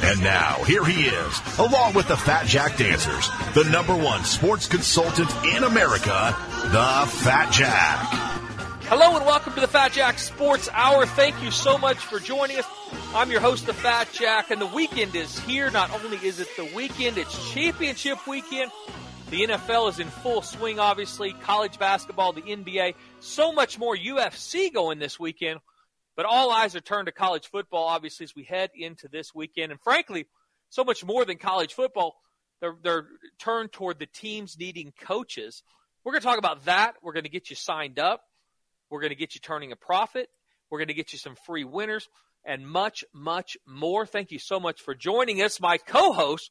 And now, here he is, along with the Fat Jack Dancers, the number one sports consultant in America, the Fat Jack. Hello and welcome to the Fat Jack Sports Hour. Thank you so much for joining us. I'm your host, the Fat Jack, and the weekend is here. Not only is it the weekend, it's championship weekend. The NFL is in full swing, obviously. College basketball, the NBA, so much more UFC going this weekend. But all eyes are turned to college football, obviously, as we head into this weekend. And frankly, so much more than college football, they're, they're turned toward the teams needing coaches. We're going to talk about that. We're going to get you signed up. We're going to get you turning a profit. We're going to get you some free winners and much, much more. Thank you so much for joining us. My co host,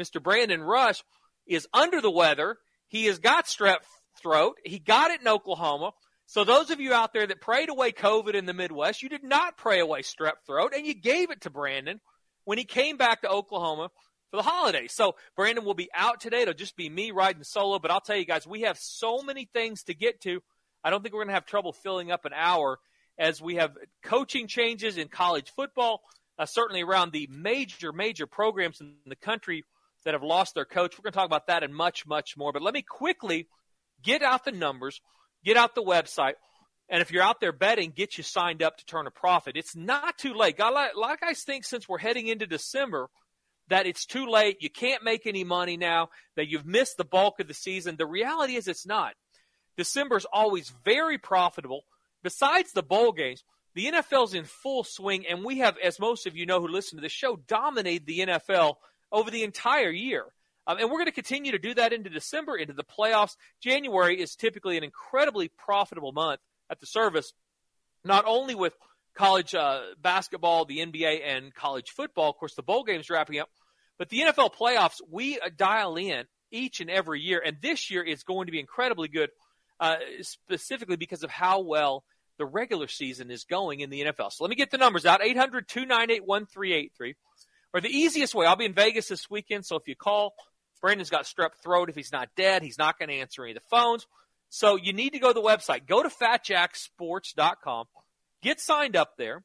Mr. Brandon Rush, is under the weather. He has got strep throat. He got it in Oklahoma. So those of you out there that prayed away COVID in the Midwest, you did not pray away strep throat, and you gave it to Brandon when he came back to Oklahoma for the holidays. So Brandon will be out today. It'll just be me riding solo. But I'll tell you guys, we have so many things to get to. I don't think we're going to have trouble filling up an hour as we have coaching changes in college football, uh, certainly around the major, major programs in the country that have lost their coach. We're going to talk about that and much, much more. But let me quickly get out the numbers get out the website. And if you're out there betting, get you signed up to turn a profit. It's not too late. a lot of guys think since we're heading into December that it's too late. You can't make any money now, that you've missed the bulk of the season. The reality is it's not. December is always very profitable. Besides the bowl games, the NFL's in full swing, and we have, as most of you know who listen to this show, dominated the NFL over the entire year. Um, and we're going to continue to do that into December, into the playoffs. January is typically an incredibly profitable month at the service, not only with college uh, basketball, the NBA, and college football. Of course, the bowl games wrapping up, but the NFL playoffs, we uh, dial in each and every year. And this year is going to be incredibly good, uh, specifically because of how well the regular season is going in the NFL. So let me get the numbers out 800 298 1383. Or the easiest way, I'll be in Vegas this weekend. So if you call, Brandon's got strep throat. If he's not dead, he's not going to answer any of the phones. So you need to go to the website. Go to fatjacksports.com. Get signed up there.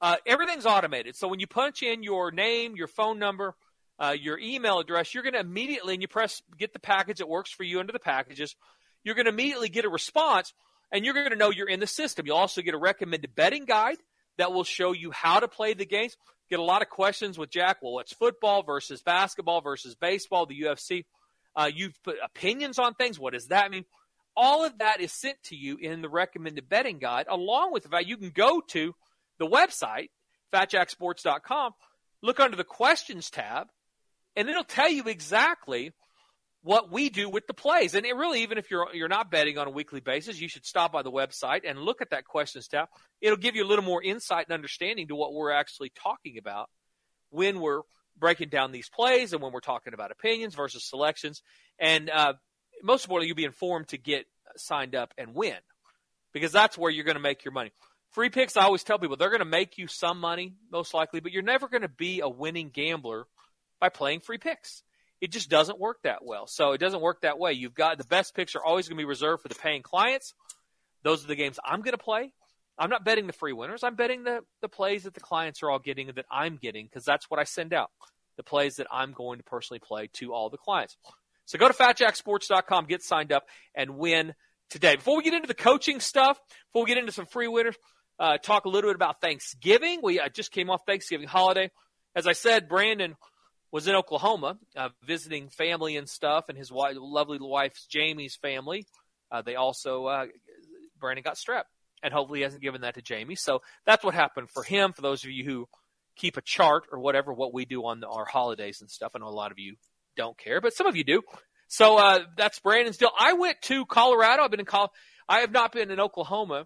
Uh, everything's automated. So when you punch in your name, your phone number, uh, your email address, you're going to immediately, and you press get the package that works for you under the packages, you're going to immediately get a response and you're going to know you're in the system. You'll also get a recommended betting guide that will show you how to play the games get a lot of questions with Jack. Well, what's football versus basketball versus baseball, the UFC? Uh, you've put opinions on things. What does that mean? All of that is sent to you in the recommended betting guide, along with the fact you can go to the website, fatjacksports.com, look under the questions tab, and it'll tell you exactly what we do with the plays. And it really, even if you're you're not betting on a weekly basis, you should stop by the website and look at that questions tab. It'll give you a little more insight and understanding to what we're actually talking about when we're breaking down these plays and when we're talking about opinions versus selections. And uh, most importantly, you'll be informed to get signed up and win because that's where you're going to make your money. Free picks, I always tell people they're going to make you some money, most likely, but you're never going to be a winning gambler by playing free picks it just doesn't work that well. So it doesn't work that way. You've got the best picks are always going to be reserved for the paying clients. Those are the games I'm going to play. I'm not betting the free winners. I'm betting the, the plays that the clients are all getting that I'm getting because that's what I send out. The plays that I'm going to personally play to all the clients. So go to fatjacksports.com, get signed up, and win today. Before we get into the coaching stuff, before we get into some free winners, uh, talk a little bit about Thanksgiving. We uh, just came off Thanksgiving holiday. As I said, Brandon was in Oklahoma uh, visiting family and stuff, and his wife, lovely wife's Jamie's family. Uh, they also uh, Brandon got strep, and hopefully he hasn't given that to Jamie. So that's what happened for him. For those of you who keep a chart or whatever, what we do on our holidays and stuff. I know a lot of you don't care, but some of you do. So uh, that's Brandon's deal. I went to Colorado. I've been in Col- I have not been in Oklahoma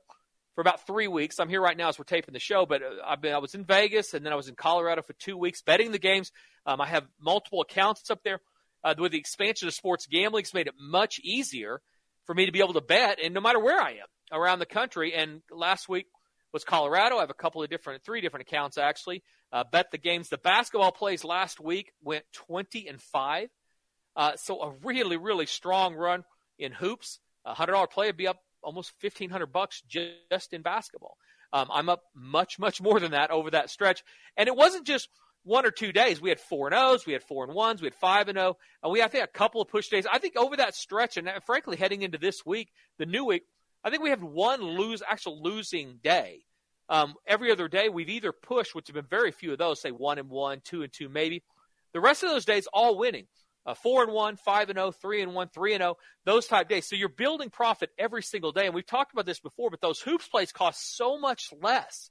for about three weeks. I'm here right now as we're taping the show, but uh, I've been I was in Vegas and then I was in Colorado for two weeks betting the games. Um, I have multiple accounts up there. Uh, with the expansion of sports gambling, it's made it much easier for me to be able to bet, and no matter where I am around the country. And last week was Colorado. I have a couple of different, three different accounts actually. Uh, bet the games. The basketball plays last week went 20 and five. Uh, so a really, really strong run in hoops. A hundred dollar play would be up almost 1500 bucks just in basketball. Um, I'm up much, much more than that over that stretch. And it wasn't just one or two days. We had four and O's, we had four and ones, we had five and O, and we I think a couple of push days. I think over that stretch, and uh, frankly, heading into this week, the new week, I think we have one lose actual losing day. Um, every other day, we've either pushed, which have been very few of those, say one and one, two and two, maybe. The rest of those days, all winning. Uh, four and one, five and oh, three and one, three and oh, those type days. So you're building profit every single day. And we've talked about this before, but those hoops plays cost so much less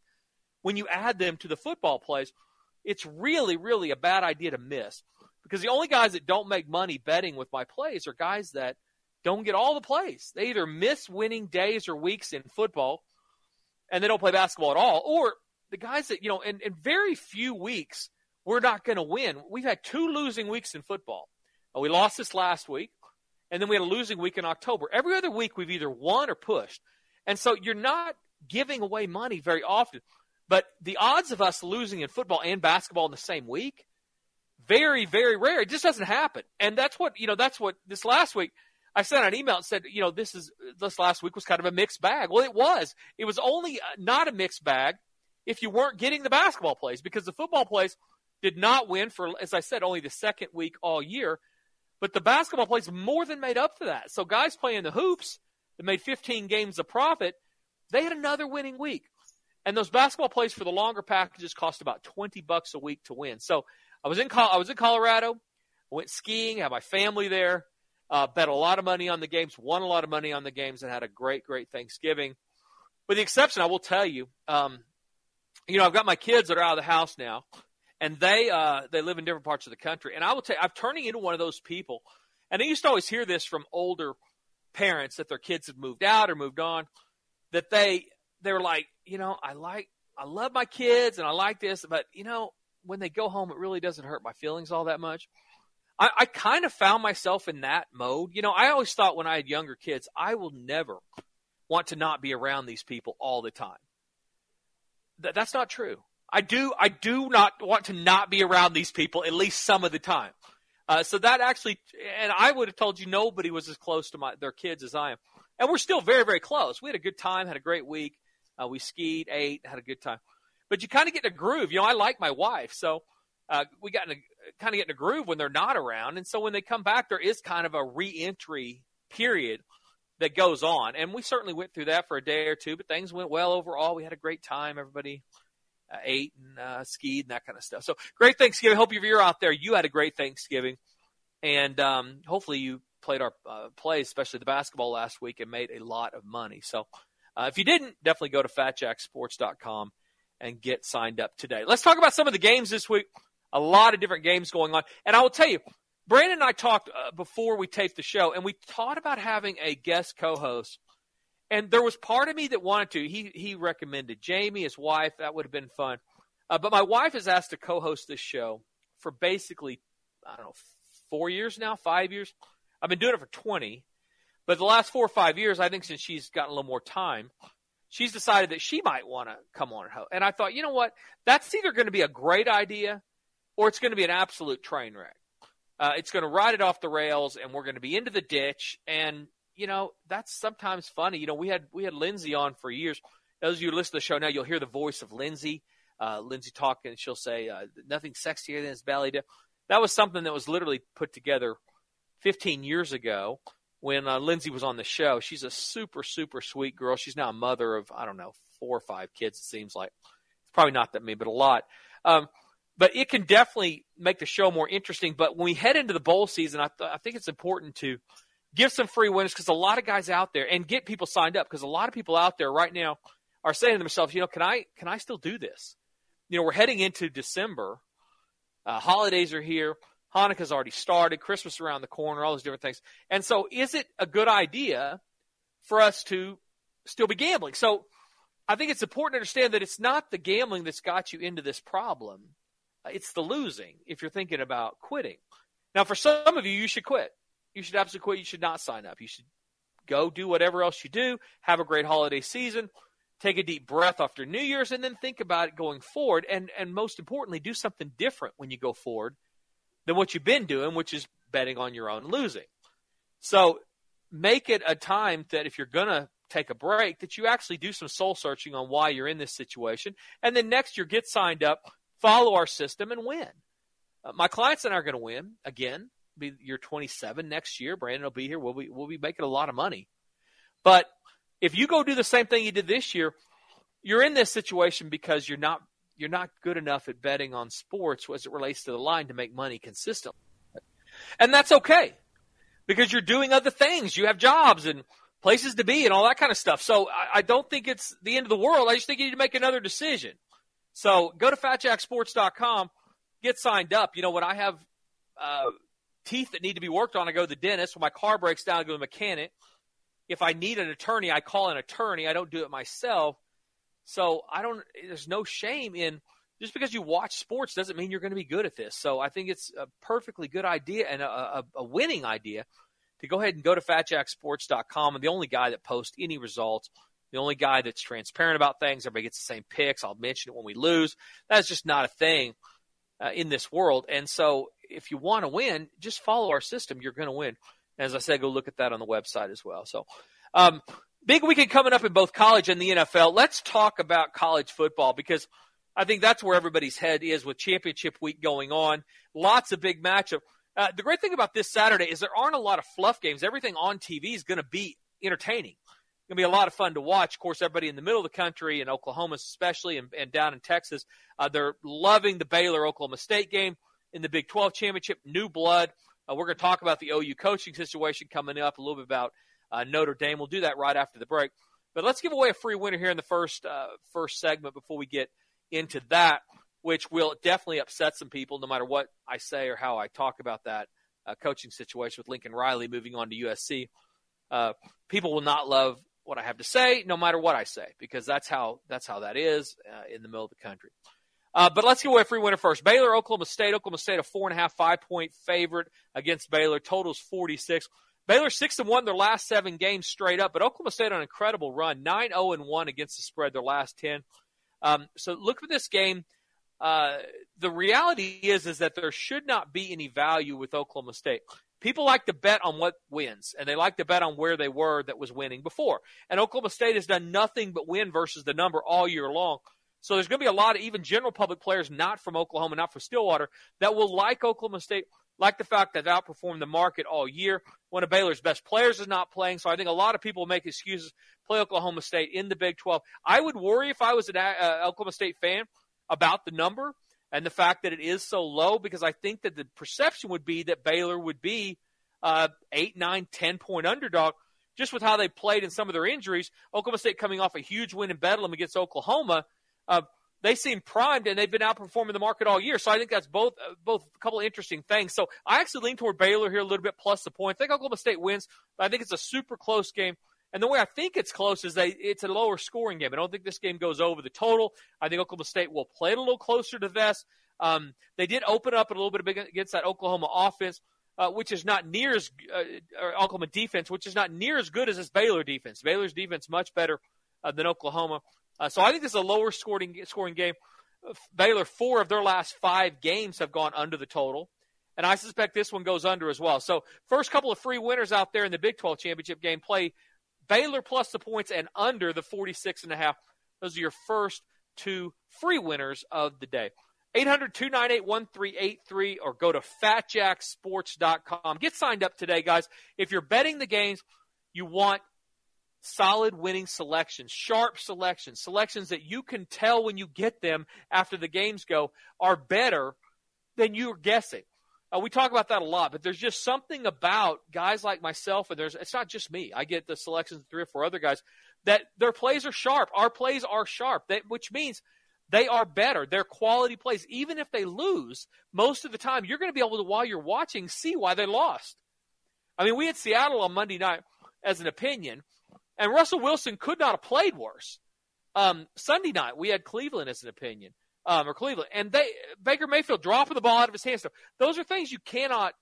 when you add them to the football plays it's really, really a bad idea to miss because the only guys that don't make money betting with my plays are guys that don't get all the plays. They either miss winning days or weeks in football and they don't play basketball at all, or the guys that, you know, in, in very few weeks, we're not going to win. We've had two losing weeks in football. We lost this last week, and then we had a losing week in October. Every other week, we've either won or pushed. And so you're not giving away money very often. But the odds of us losing in football and basketball in the same week, very, very rare. It just doesn't happen. And that's what, you know, that's what this last week, I sent an email and said, you know, this is, this last week was kind of a mixed bag. Well, it was. It was only uh, not a mixed bag if you weren't getting the basketball plays because the football plays did not win for, as I said, only the second week all year. But the basketball plays more than made up for that. So guys playing the hoops that made 15 games of profit, they had another winning week. And those basketball plays for the longer packages cost about 20 bucks a week to win. So I was in I was in Colorado, I went skiing, had my family there, uh, bet a lot of money on the games, won a lot of money on the games, and had a great, great Thanksgiving. With the exception, I will tell you, um, you know, I've got my kids that are out of the house now, and they uh, they live in different parts of the country. And I will tell you, I'm turning into one of those people. And I used to always hear this from older parents that their kids had moved out or moved on, that they they were like, you know, I like, I love my kids and I like this, but you know, when they go home, it really doesn't hurt my feelings all that much. I, I kind of found myself in that mode. You know, I always thought when I had younger kids, I will never want to not be around these people all the time. Th- that's not true. I do, I do not want to not be around these people at least some of the time. Uh, so that actually, and I would have told you nobody was as close to my their kids as I am, and we're still very, very close. We had a good time, had a great week. Uh, we skied, ate, had a good time. But you kind of get in a groove. You know, I like my wife, so uh, we got in a kind of get in a groove when they're not around, and so when they come back, there is kind of a re-entry period that goes on, and we certainly went through that for a day or two. But things went well overall. We had a great time. Everybody uh, ate and uh, skied and that kind of stuff. So great Thanksgiving. Hope you're out there, you had a great Thanksgiving, and um, hopefully you played our uh, plays, especially the basketball last week, and made a lot of money. So uh, if you didn't, definitely go to fatjacksports.com and get signed up today. Let's talk about some of the games this week. A lot of different games going on. And I will tell you, Brandon and I talked uh, before we taped the show, and we thought about having a guest co host. And there was part of me that wanted to. He, he recommended Jamie, his wife. That would have been fun. Uh, but my wife has asked to co host this show for basically, I don't know, four years now, five years. I've been doing it for 20. But the last four or five years, I think since she's gotten a little more time, she's decided that she might want to come on and And I thought, you know what? That's either going to be a great idea or it's going to be an absolute train wreck. Uh, it's going to ride it off the rails and we're going to be into the ditch. And, you know, that's sometimes funny. You know, we had, we had Lindsay on for years. As you listen to the show now, you'll hear the voice of Lindsay. Uh, Lindsay talking, she'll say, uh, nothing sexier than his belly. That was something that was literally put together 15 years ago when uh, Lindsay was on the show. She's a super, super sweet girl. She's now a mother of, I don't know, four or five kids, it seems like. It's probably not that many, but a lot. Um, but it can definitely make the show more interesting. But when we head into the bowl season, I, th- I think it's important to give some free winners because a lot of guys out there and get people signed up because a lot of people out there right now are saying to themselves, you know, can I can I still do this? You know, we're heading into December. Uh, holidays are here. Hanukkah's already started. Christmas around the corner. All those different things. And so, is it a good idea for us to still be gambling? So, I think it's important to understand that it's not the gambling that's got you into this problem. It's the losing if you're thinking about quitting. Now, for some of you, you should quit. You should absolutely quit. You should not sign up. You should go do whatever else you do. Have a great holiday season. Take a deep breath after New Year's and then think about it going forward. And, and most importantly, do something different when you go forward than what you've been doing, which is betting on your own losing. So make it a time that if you're going to take a break, that you actually do some soul searching on why you're in this situation. And then next year, get signed up, follow our system, and win. Uh, my clients and I are going to win again. Be you're 27 next year. Brandon will be here. We'll be we'll be making a lot of money. But if you go do the same thing you did this year, you're in this situation because you're not you're not good enough at betting on sports as it relates to the line to make money consistently. And that's okay because you're doing other things. You have jobs and places to be and all that kind of stuff. So I, I don't think it's the end of the world. I just think you need to make another decision. So go to fatjacksports.com, get signed up. You know, when I have uh, teeth that need to be worked on, I go to the dentist. When my car breaks down, I go to the mechanic. If I need an attorney, I call an attorney. I don't do it myself. So I don't. There's no shame in just because you watch sports doesn't mean you're going to be good at this. So I think it's a perfectly good idea and a, a, a winning idea to go ahead and go to fatjacksports.com. And the only guy that posts any results, the only guy that's transparent about things, everybody gets the same picks. I'll mention it when we lose. That's just not a thing uh, in this world. And so if you want to win, just follow our system. You're going to win. As I said, go look at that on the website as well. So, um, big weekend coming up in both college and the NFL. Let's talk about college football because I think that's where everybody's head is with championship week going on. Lots of big matchup. Uh, the great thing about this Saturday is there aren't a lot of fluff games. Everything on TV is going to be entertaining. Going to be a lot of fun to watch. Of course, everybody in the middle of the country, in Oklahoma especially, and, and down in Texas, uh, they're loving the Baylor Oklahoma State game in the Big 12 championship. New blood. Uh, we're going to talk about the OU coaching situation coming up, a little bit about uh, Notre Dame. We'll do that right after the break. But let's give away a free winner here in the first uh, first segment before we get into that, which will definitely upset some people, no matter what I say or how I talk about that uh, coaching situation with Lincoln Riley moving on to USC. Uh, people will not love what I have to say, no matter what I say, because that's how that's how that is uh, in the middle of the country. Uh, but let's a free winner first. Baylor, Oklahoma State. Oklahoma State a four and a half, five point favorite against Baylor. Totals forty six. Baylor six and one their last seven games straight up, but Oklahoma State on an incredible run, 9-0 and one against the spread their last ten. Um, so look for this game. Uh, the reality is is that there should not be any value with Oklahoma State. People like to bet on what wins, and they like to bet on where they were that was winning before. And Oklahoma State has done nothing but win versus the number all year long. So there's going to be a lot of even general public players not from Oklahoma, not from Stillwater, that will like Oklahoma State, like the fact that they've outperformed the market all year. One of Baylor's best players is not playing, so I think a lot of people make excuses play Oklahoma State in the Big 12. I would worry if I was an uh, Oklahoma State fan about the number and the fact that it is so low because I think that the perception would be that Baylor would be uh, eight, nine, ten point underdog just with how they played and some of their injuries. Oklahoma State coming off a huge win in Bedlam against Oklahoma uh, they seem primed and they've been outperforming the market all year. So I think that's both uh, both a couple of interesting things. So I actually lean toward Baylor here a little bit plus the point. I think Oklahoma State wins, but I think it's a super close game. And the way I think it's close is they it's a lower scoring game. I don't think this game goes over the total. I think Oklahoma State will play it a little closer to this. Um, they did open up a little bit against that Oklahoma offense, uh, which is not near as uh, Oklahoma defense, which is not near as good as this Baylor defense. Baylor's defense much better uh, than Oklahoma. Uh, so I think this is a lower scoring scoring game. Baylor, four of their last five games have gone under the total. And I suspect this one goes under as well. So, first couple of free winners out there in the Big 12 championship game play Baylor plus the points and under the 46 and a half. Those are your first two free winners of the day. 800 298 1383 or go to fatjacksports.com. Get signed up today, guys. If you're betting the games, you want solid winning selections, sharp selections, selections that you can tell when you get them after the games go are better than you're guessing. Uh, we talk about that a lot, but there's just something about guys like myself, and there's it's not just me. I get the selections of three or four other guys that their plays are sharp. Our plays are sharp, which means they are better. They're quality plays. Even if they lose, most of the time you're going to be able to, while you're watching, see why they lost. I mean, we had Seattle on Monday night as an opinion, and Russell Wilson could not have played worse. Um, Sunday night we had Cleveland as an opinion um, or Cleveland, and they Baker Mayfield dropping the ball out of his hands. Those are things you cannot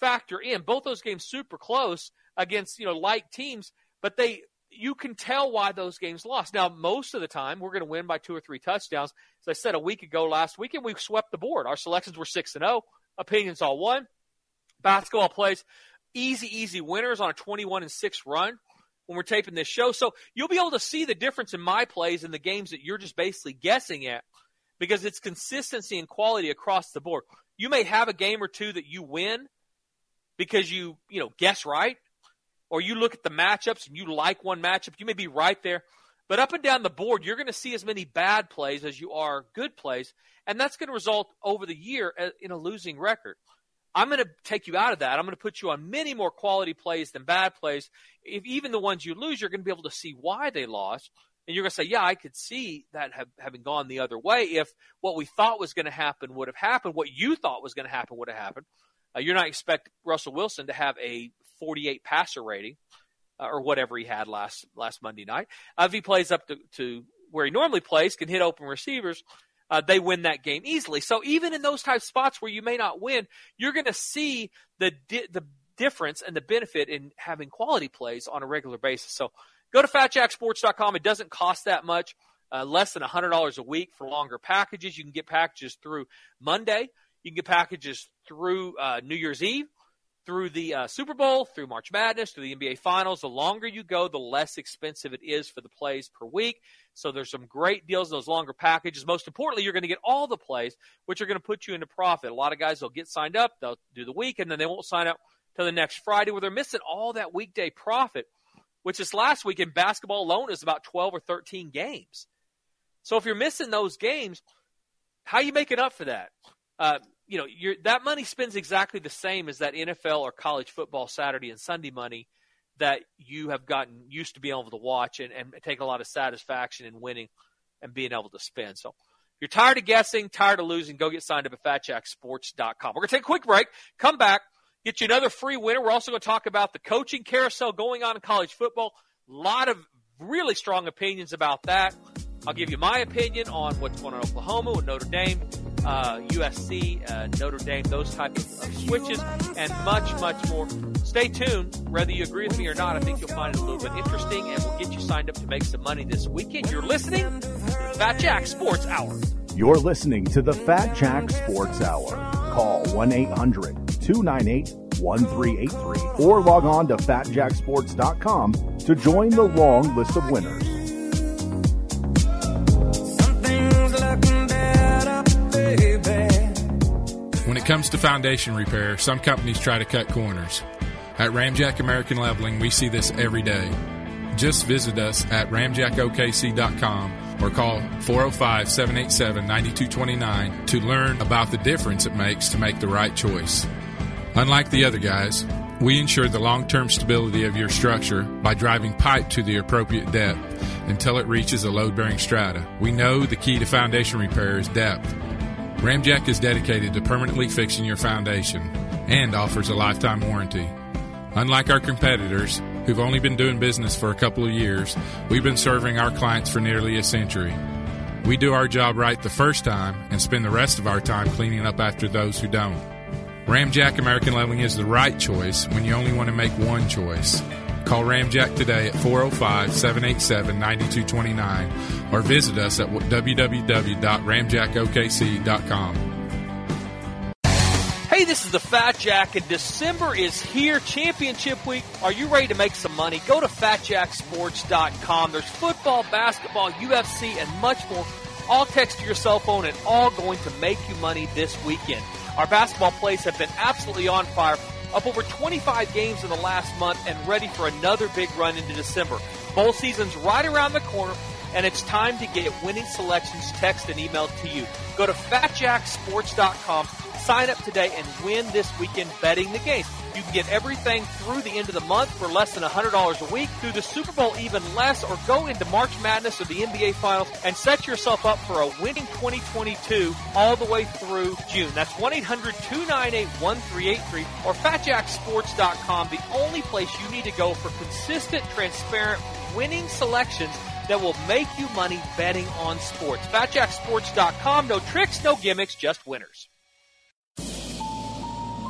factor in. Both those games super close against you know like teams, but they you can tell why those games lost. Now, most of the time, we're going to win by two or three touchdowns. As I said a week ago, last weekend, we swept the board. Our selections were six and zero. Oh. Opinions all one. Basketball plays easy, easy winners on a twenty-one and six run when we're taping this show. So you'll be able to see the difference in my plays in the games that you're just basically guessing at because it's consistency and quality across the board. You may have a game or two that you win because you, you know, guess right, or you look at the matchups and you like one matchup. You may be right there. But up and down the board, you're going to see as many bad plays as you are good plays, and that's going to result over the year uh, in a losing record. I'm going to take you out of that. I'm going to put you on many more quality plays than bad plays. If even the ones you lose, you're going to be able to see why they lost and you're going to say, yeah, I could see that have, having gone the other way if what we thought was going to happen would have happened, what you thought was going to happen would have happened. Uh, you're not expect Russell Wilson to have a 48 passer rating uh, or whatever he had last last Monday night. Uh, if he plays up to, to where he normally plays, can hit open receivers, uh, they win that game easily. So even in those type spots where you may not win, you're going to see the di- the difference and the benefit in having quality plays on a regular basis. So Go to fatjacksports.com. It doesn't cost that much, uh, less than $100 a week for longer packages. You can get packages through Monday. You can get packages through uh, New Year's Eve, through the uh, Super Bowl, through March Madness, through the NBA Finals. The longer you go, the less expensive it is for the plays per week. So there's some great deals in those longer packages. Most importantly, you're going to get all the plays, which are going to put you into profit. A lot of guys will get signed up, they'll do the week, and then they won't sign up till the next Friday, where they're missing all that weekday profit which is last week in basketball alone is about 12 or 13 games. So if you're missing those games, how are you making up for that? Uh, you know, that money spends exactly the same as that NFL or college football Saturday and Sunday money that you have gotten used to being able to watch and, and take a lot of satisfaction in winning and being able to spend. So if you're tired of guessing, tired of losing, go get signed up at fatjacksports.com. We're going to take a quick break, come back. Get you another free winner. We're also going to talk about the coaching carousel going on in college football. A lot of really strong opinions about that. I'll give you my opinion on what's going on in Oklahoma with Notre Dame, uh, USC, uh, Notre Dame, those types of, of, switches, and much, much more. Stay tuned. Whether you agree with me or not, I think you'll find it a little bit interesting, and we'll get you signed up to make some money this weekend. You're listening to Fat Jack Sports Hour. You're listening to the Fat Jack Sports Hour. Call 1 800 298 1383 or log on to fatjacksports.com to join the long list of winners. When it comes to foundation repair, some companies try to cut corners. At Ramjack American Leveling, we see this every day. Just visit us at ramjackokc.com or call 405 787 9229 to learn about the difference it makes to make the right choice. Unlike the other guys, we ensure the long term stability of your structure by driving pipe to the appropriate depth until it reaches a load bearing strata. We know the key to foundation repair is depth. Ramjack is dedicated to permanently fixing your foundation and offers a lifetime warranty. Unlike our competitors, who've only been doing business for a couple of years, we've been serving our clients for nearly a century. We do our job right the first time and spend the rest of our time cleaning up after those who don't. Ramjack American Leveling is the right choice when you only want to make one choice. Call Ramjack today at 405 787 9229 or visit us at www.ramjackokc.com. Hey, this is the Fat Jack, and December is here. Championship week. Are you ready to make some money? Go to fatjacksports.com. There's football, basketball, UFC, and much more. All text to your cell phone and all going to make you money this weekend. Our basketball plays have been absolutely on fire, up over 25 games in the last month and ready for another big run into December. Bowl season's right around the corner, and it's time to get winning selections text and emailed to you. Go to fatjacksports.com, sign up today, and win this weekend betting the game. You can get everything through the end of the month for less than $100 a week, through the Super Bowl even less, or go into March Madness or the NBA Finals and set yourself up for a winning 2022 all the way through June. That's 1-800-298-1383 or fatjacksports.com, the only place you need to go for consistent, transparent, winning selections that will make you money betting on sports. FatJackSports.com. No tricks, no gimmicks, just winners.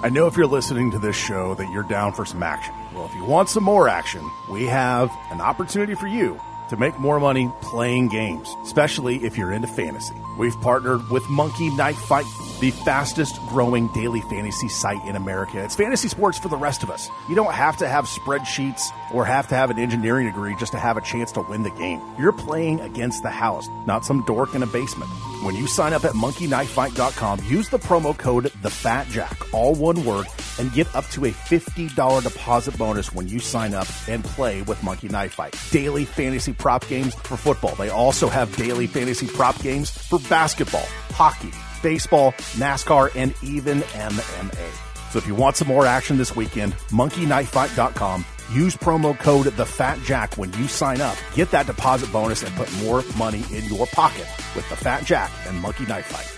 I know if you're listening to this show that you're down for some action. Well, if you want some more action, we have an opportunity for you to make more money playing games, especially if you're into fantasy. We've partnered with Monkey Knife Fight, the fastest growing daily fantasy site in America. It's fantasy sports for the rest of us. You don't have to have spreadsheets or have to have an engineering degree just to have a chance to win the game. You're playing against the house, not some dork in a basement. When you sign up at monkeyknifefight.com, use the promo code TheFatJack, all one word, and get up to a $50 deposit bonus when you sign up and play with Monkey Knife Fight. Daily fantasy prop games for football. They also have daily fantasy prop games for basketball, hockey, baseball, NASCAR, and even MMA. So if you want some more action this weekend, monkeyknifefight.com. Use promo code TheFatJack when you sign up. Get that deposit bonus and put more money in your pocket with The Fat Jack and Monkey Knife Fight.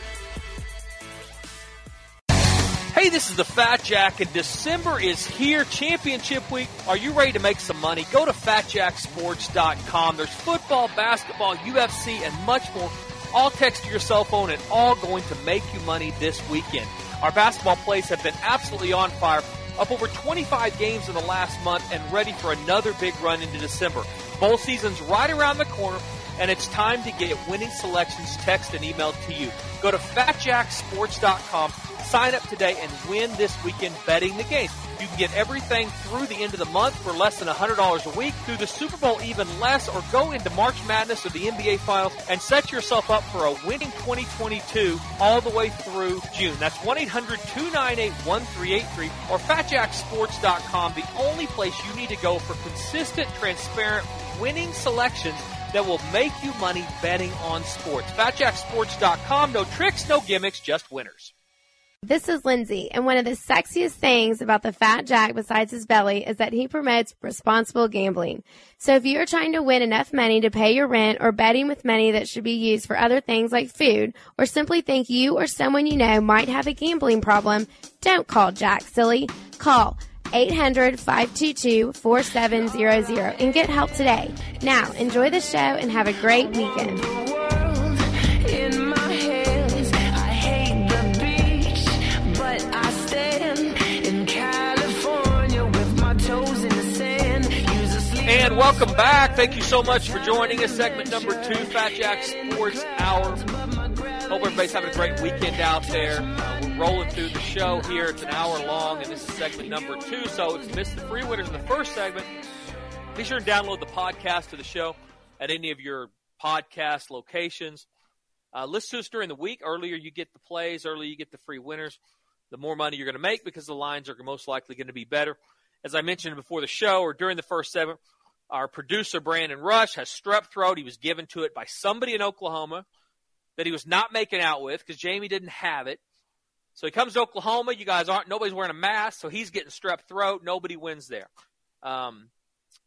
Hey, this is the Fat Jack, and December is here. Championship week. Are you ready to make some money? Go to fatjacksports.com. There's football, basketball, UFC, and much more. All text to your cell phone and all going to make you money this weekend. Our basketball plays have been absolutely on fire, up over 25 games in the last month, and ready for another big run into December. Bowl season's right around the corner, and it's time to get winning selections text and emailed to you. Go to fatjacksports.com, sign up today, and win this weekend betting the game. You can get everything through the end of the month for less than $100 a week, through the Super Bowl even less, or go into March Madness or the NBA Finals and set yourself up for a winning 2022 all the way through June. That's 1-800-298-1383 or fatjacksports.com, the only place you need to go for consistent, transparent, winning selections that will make you money betting on sports. FatJackSports.com. No tricks, no gimmicks, just winners. This is Lindsay, and one of the sexiest things about the Fat Jack besides his belly is that he promotes responsible gambling. So if you're trying to win enough money to pay your rent or betting with money that should be used for other things like food, or simply think you or someone you know might have a gambling problem, don't call Jack, silly. Call 800-522-4700 and get help today. Now, enjoy the show and have a great weekend. And welcome back. Thank you so much for joining us. Segment number two, Fat Jack Sports Hour. Hope everybody's having a great weekend out there. Uh, we're rolling through the show here. It's an hour long, and this is segment number two. So if you missed the free winners in the first segment, be sure to download the podcast of the show at any of your podcast locations. Uh, listen to us during the week. Earlier you get the plays, earlier you get the free winners. The more money you're going to make because the lines are most likely going to be better. As I mentioned before the show or during the first segment, our producer Brandon Rush has strep throat. He was given to it by somebody in Oklahoma that he was not making out with because Jamie didn't have it. So he comes to Oklahoma. You guys aren't. Nobody's wearing a mask, so he's getting strep throat. Nobody wins there. Um,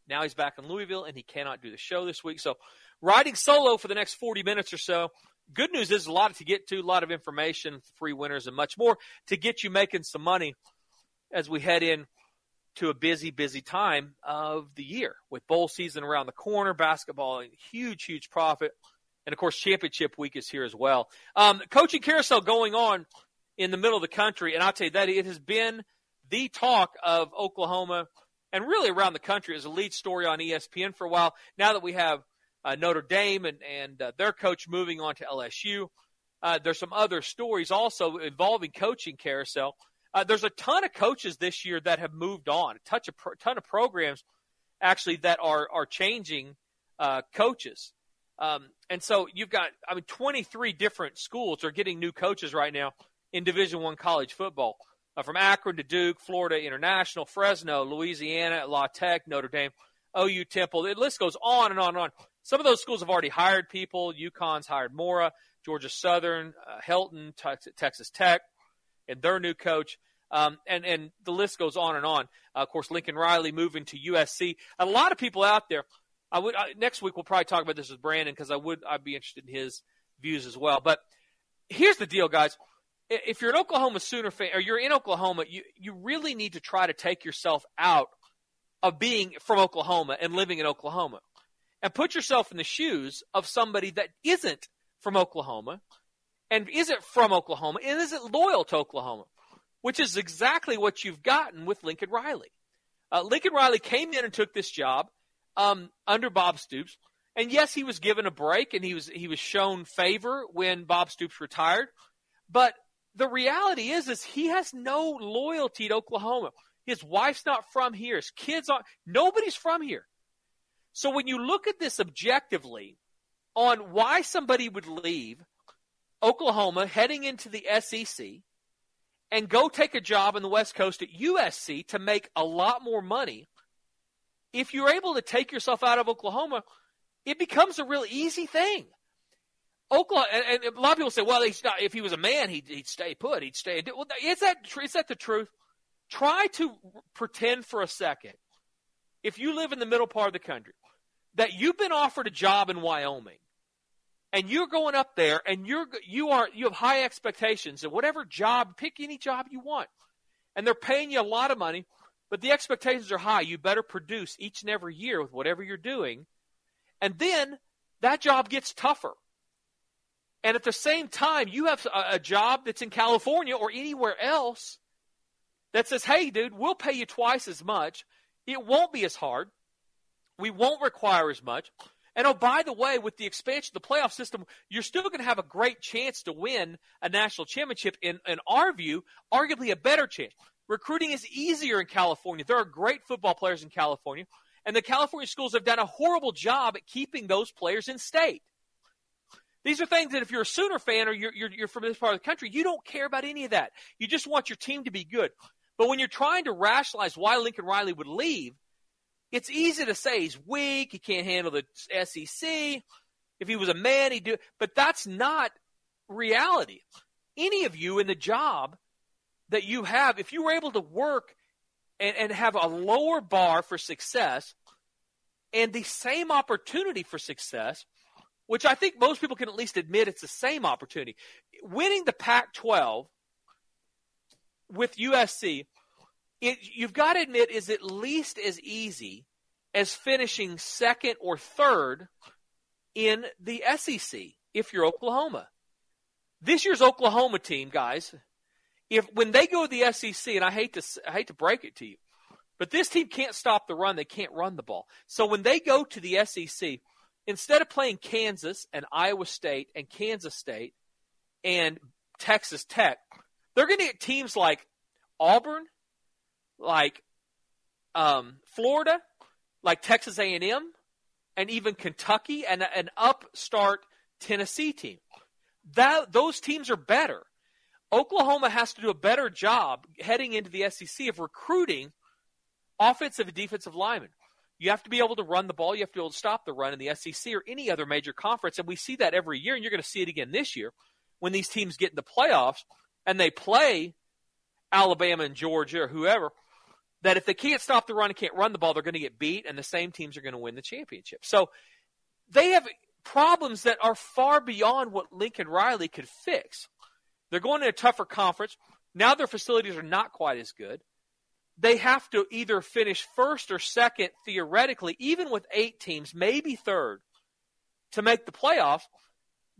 now he's back in Louisville, and he cannot do the show this week. So riding solo for the next 40 minutes or so. Good news is a lot to get to, a lot of information, free winners, and much more to get you making some money as we head in to a busy, busy time of the year with bowl season around the corner, basketball, huge, huge profit. And of course, championship week is here as well. Um, coaching carousel going on in the middle of the country. And I'll tell you that it has been the talk of Oklahoma and really around the country as a lead story on ESPN for a while. Now that we have uh, Notre Dame and, and uh, their coach moving on to LSU, uh, there's some other stories also involving coaching carousel. Uh, there's a ton of coaches this year that have moved on, a of pro- ton of programs actually that are are changing uh, coaches. Um, and so you've got, I mean, 23 different schools are getting new coaches right now in Division One college football, uh, from Akron to Duke, Florida International, Fresno, Louisiana, La Tech, Notre Dame. OU Temple. The list goes on and on and on. Some of those schools have already hired people. UConn's hired Mora, Georgia Southern, uh, Helton, Texas Tech, and their new coach. Um, and and the list goes on and on. Uh, of course, Lincoln Riley moving to USC. A lot of people out there. I would I, next week we'll probably talk about this with Brandon because I would I'd be interested in his views as well. But here's the deal, guys. If you're an Oklahoma Sooner fan or you're in Oklahoma, you you really need to try to take yourself out of being from Oklahoma and living in Oklahoma, and put yourself in the shoes of somebody that isn't from Oklahoma and isn't from Oklahoma and isn't loyal to Oklahoma which is exactly what you've gotten with Lincoln Riley. Uh, Lincoln Riley came in and took this job um, under Bob Stoops, and yes, he was given a break and he was he was shown favor when Bob Stoops retired. But the reality is, is he has no loyalty to Oklahoma. His wife's not from here. His kids are nobody's from here. So when you look at this objectively on why somebody would leave Oklahoma heading into the SEC and go take a job in the West Coast at USC to make a lot more money, if you're able to take yourself out of Oklahoma, it becomes a real easy thing. Oklahoma, and, and a lot of people say, well, he's not, if he was a man, he'd, he'd stay put. He'd stay. Well, is that, is that the truth? Try to pretend for a second, if you live in the middle part of the country, that you've been offered a job in Wyoming and you're going up there and you're you are you have high expectations and whatever job pick any job you want and they're paying you a lot of money but the expectations are high. You better produce each and every year with whatever you're doing. And then that job gets tougher. And at the same time you have a, a job that's in california or anywhere else that says hey dude we'll pay you twice as much. It won't be as hard. We won't require as much. And oh, by the way, with the expansion of the playoff system, you're still going to have a great chance to win a national championship. In, in our view, arguably a better chance. Recruiting is easier in California. There are great football players in California, and the California schools have done a horrible job at keeping those players in state. These are things that if you're a Sooner fan or you're, you're, you're from this part of the country, you don't care about any of that. You just want your team to be good. But when you're trying to rationalize why Lincoln Riley would leave, it's easy to say he's weak, he can't handle the SEC. If he was a man, he'd do it. But that's not reality. Any of you in the job that you have, if you were able to work and, and have a lower bar for success and the same opportunity for success, which I think most people can at least admit it's the same opportunity. Winning the Pac 12 with USC it, you've got to admit, is at least as easy as finishing second or third in the SEC if you're Oklahoma. This year's Oklahoma team, guys, if when they go to the SEC, and I hate to I hate to break it to you, but this team can't stop the run. They can't run the ball. So when they go to the SEC, instead of playing Kansas and Iowa State and Kansas State and Texas Tech, they're going to get teams like Auburn like um, Florida, like Texas A&M, and even Kentucky and an upstart Tennessee team. That those teams are better. Oklahoma has to do a better job heading into the SEC of recruiting offensive and defensive linemen. You have to be able to run the ball. You have to be able to stop the run in the SEC or any other major conference. And we see that every year, and you're going to see it again this year when these teams get in the playoffs and they play Alabama and Georgia or whoever that if they can't stop the run and can't run the ball, they're going to get beat, and the same teams are going to win the championship. So they have problems that are far beyond what Lincoln Riley could fix. They're going to a tougher conference. Now their facilities are not quite as good. They have to either finish first or second, theoretically, even with eight teams, maybe third, to make the playoffs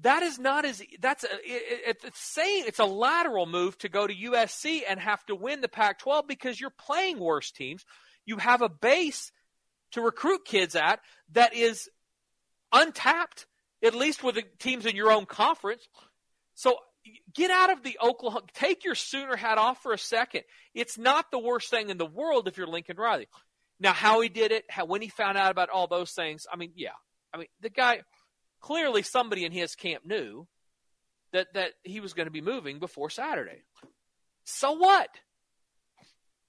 that is not as that's a, it, it's saying it's a lateral move to go to USC and have to win the Pac-12 because you're playing worse teams. You have a base to recruit kids at that is untapped, at least with the teams in your own conference. So get out of the Oklahoma. Take your Sooner hat off for a second. It's not the worst thing in the world if you're Lincoln Riley. Now, how he did it, how when he found out about all those things, I mean, yeah, I mean the guy clearly somebody in his camp knew that that he was going to be moving before Saturday. So what?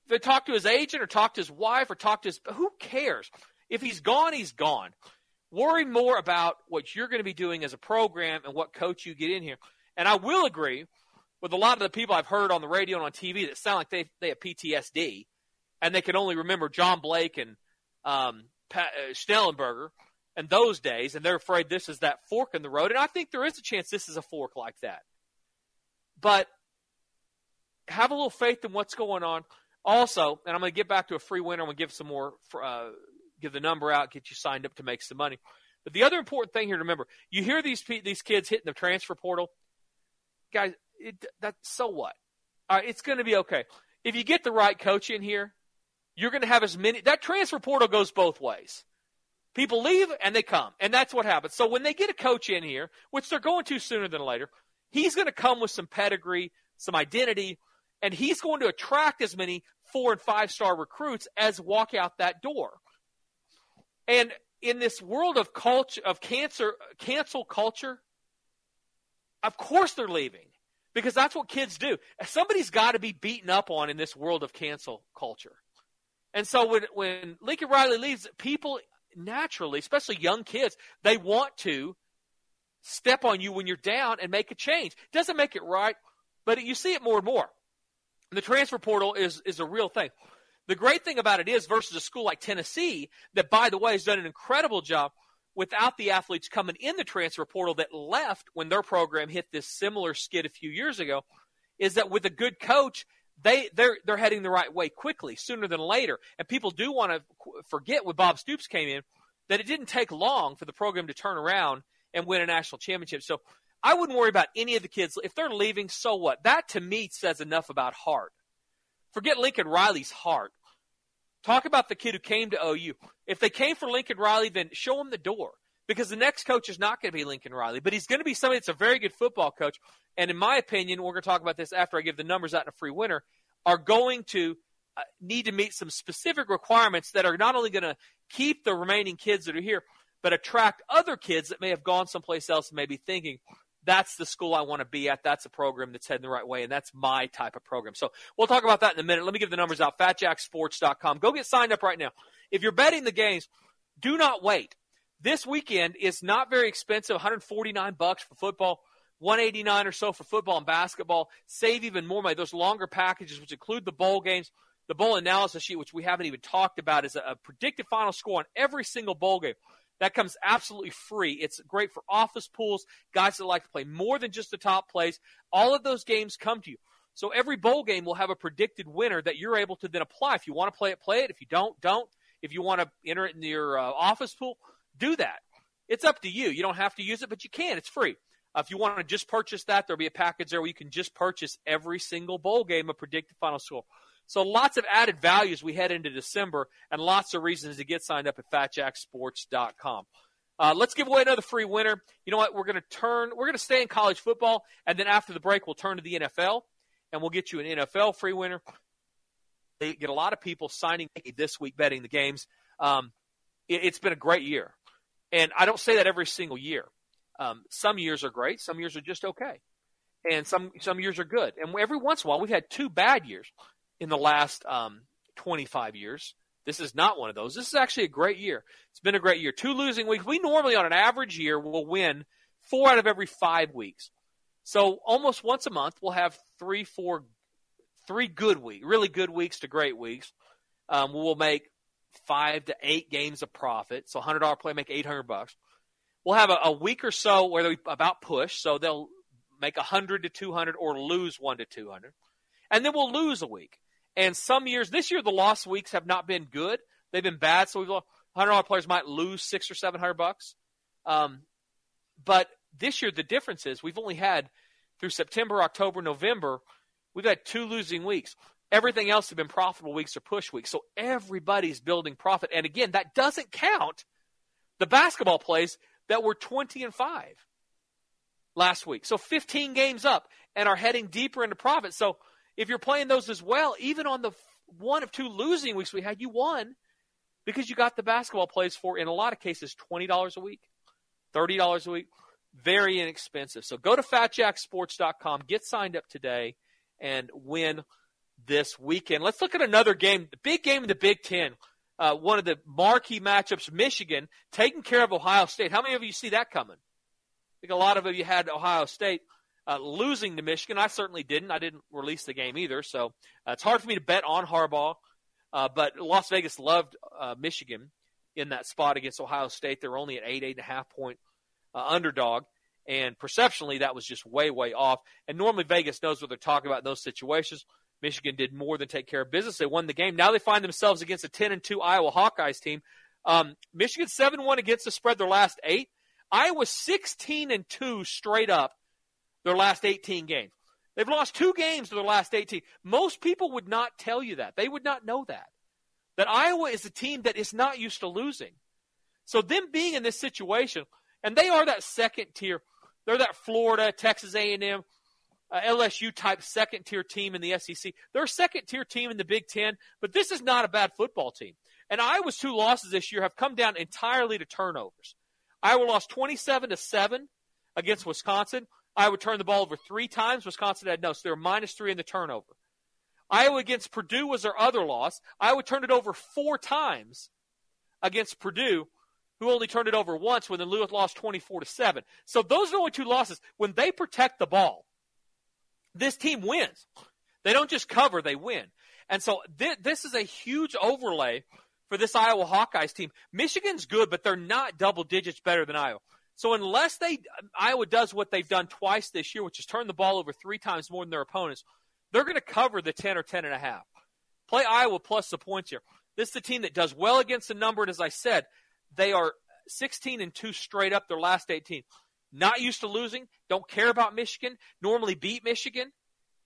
If they talk to his agent or talk to his wife or talk to his who cares? If he's gone, he's gone. Worry more about what you're going to be doing as a program and what coach you get in here. And I will agree with a lot of the people I've heard on the radio and on TV that sound like they they have PTSD and they can only remember John Blake and um, Pat, uh, Schnellenberger and those days, and they're afraid this is that fork in the road. And I think there is a chance this is a fork like that. But have a little faith in what's going on. Also, and I'm going to get back to a free winner. I'm going to give some more, uh, give the number out, get you signed up to make some money. But the other important thing here to remember, you hear these these kids hitting the transfer portal, guys. It, that's so what? All right, it's going to be okay if you get the right coach in here. You're going to have as many. That transfer portal goes both ways. People leave and they come, and that's what happens. So when they get a coach in here, which they're going to sooner than later, he's going to come with some pedigree, some identity, and he's going to attract as many four and five star recruits as walk out that door. And in this world of culture of cancer cancel culture, of course they're leaving because that's what kids do. Somebody's got to be beaten up on in this world of cancel culture. And so when when Lincoln Riley leaves, people naturally, especially young kids, they want to step on you when you're down and make a change. Doesn't make it right, but you see it more and more. The transfer portal is is a real thing. The great thing about it is versus a school like Tennessee that by the way has done an incredible job without the athletes coming in the transfer portal that left when their program hit this similar skid a few years ago is that with a good coach they they're they're heading the right way quickly sooner than later and people do want to forget when Bob Stoops came in that it didn't take long for the program to turn around and win a national championship so I wouldn't worry about any of the kids. If they're leaving, so what? That to me says enough about heart. Forget Lincoln Riley's heart. Talk about the kid who came to OU. If they came for Lincoln Riley, then show him the door because the next coach is not going to be Lincoln Riley, but he's going to be somebody that's a very good football coach. And in my opinion, we're going to talk about this after I give the numbers out in a free winner, are going to uh, need to meet some specific requirements that are not only going to keep the remaining kids that are here, but attract other kids that may have gone someplace else and may be thinking, that's the school I want to be at. That's a program that's heading the right way, and that's my type of program. So we'll talk about that in a minute. Let me give the numbers out. FatJackSports.com. Go get signed up right now. If you're betting the games, do not wait. This weekend is not very expensive. 149 bucks for football. 189 or so for football and basketball. Save even more money. Those longer packages, which include the bowl games, the bowl analysis sheet, which we haven't even talked about, is a predicted final score on every single bowl game. That comes absolutely free. It's great for office pools, guys that like to play more than just the top plays. All of those games come to you. So every bowl game will have a predicted winner that you're able to then apply. If you want to play it, play it. If you don't, don't. If you want to enter it in your uh, office pool, do that. It's up to you. You don't have to use it, but you can. It's free. Uh, if you want to just purchase that, there'll be a package there where you can just purchase every single bowl game a predicted final score. So lots of added values we head into December and lots of reasons to get signed up at fatjacksports.com. Uh, let's give away another free winner. You know what? We're going to turn, we're going to stay in college football, and then after the break, we'll turn to the NFL, and we'll get you an NFL free winner. They get a lot of people signing this week betting the games. Um, it, has been a great year. And I don't say that every single year. Um, some years are great, some years are just okay. And some, some years are good. And every once in a while, we've had two bad years in the last um, 25 years. This is not one of those. This is actually a great year. It's been a great year. Two losing weeks. We normally, on an average year, will win four out of every five weeks. So almost once a month, we'll have three, four, three good weeks, really good weeks to great weeks. Um, we'll make five to eight games of profit. So $100 play, make 800 bucks. We'll have a, a week or so where they about push. So they'll make 100 to 200 or lose one to 200. And then we'll lose a week. And some years, this year, the lost weeks have not been good. They've been bad. So we've lost, $100 players might lose six or 700 bucks. Um, but this year, the difference is we've only had through September, October, November, we've had two losing weeks. Everything else have been profitable weeks or push weeks. So everybody's building profit. And again, that doesn't count the basketball plays that were 20 and 5 last week. So 15 games up and are heading deeper into profit. So if you're playing those as well, even on the one of two losing weeks we had, you won because you got the basketball plays for, in a lot of cases, $20 a week, $30 a week. Very inexpensive. So go to fatjacksports.com, get signed up today, and win this weekend. Let's look at another game, the big game in the Big Ten. uh, one of the marquee matchups, Michigan taking care of Ohio State. How many of you see that coming? I think a lot of you had Ohio State uh, losing to Michigan. I certainly didn't. I didn't release the game either, so uh, it's hard for me to bet on Harbaugh. Uh, but Las Vegas loved uh, Michigan in that spot against Ohio State. They're only at eight, eight and a half point uh, underdog. And perceptionally, that was just way, way off. And normally Vegas knows what they're talking about in those situations. Michigan did more than take care of business. They won the game. Now they find themselves against a 10 and 2 Iowa Hawkeyes team. Um, Michigan 7 1 against the spread their last eight. Iowa 16 and 2 straight up their last 18 games. They've lost two games to their last 18. Most people would not tell you that. They would not know that. That Iowa is a team that is not used to losing. So them being in this situation, and they are that second tier they're that Florida, Texas A&M, uh, LSU type second tier team in the SEC. They're a second tier team in the Big Ten, but this is not a bad football team. And Iowa's two losses this year have come down entirely to turnovers. Iowa lost 27 to 7 against Wisconsin. Iowa turned the ball over three times. Wisconsin had no, so they were minus three in the turnover. Iowa against Purdue was their other loss. Iowa turned it over four times against Purdue who only turned it over once when the Lewis lost 24 to 7. So those are the only two losses. When they protect the ball, this team wins. They don't just cover, they win. And so th- this is a huge overlay for this Iowa Hawkeyes team. Michigan's good, but they're not double digits better than Iowa. So unless they Iowa does what they've done twice this year, which is turn the ball over three times more than their opponents, they're going to cover the 10 or 10 and a half. Play Iowa plus the points here. This is a team that does well against the number, and as I said, they are 16 and 2 straight up their last 18. Not used to losing, don't care about Michigan, normally beat Michigan.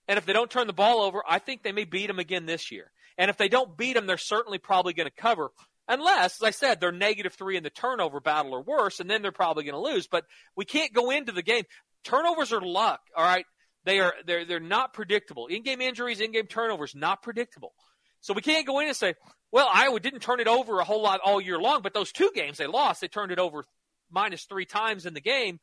And if they don't turn the ball over, I think they may beat them again this year. And if they don't beat them, they're certainly probably going to cover. Unless, as I said, they're negative three in the turnover battle or worse, and then they're probably going to lose. But we can't go into the game. Turnovers are luck, all right? They are they're they're not predictable. In-game injuries, in-game turnovers, not predictable. So we can't go in and say, well, Iowa didn't turn it over a whole lot all year long, but those two games they lost, they turned it over minus three times in the game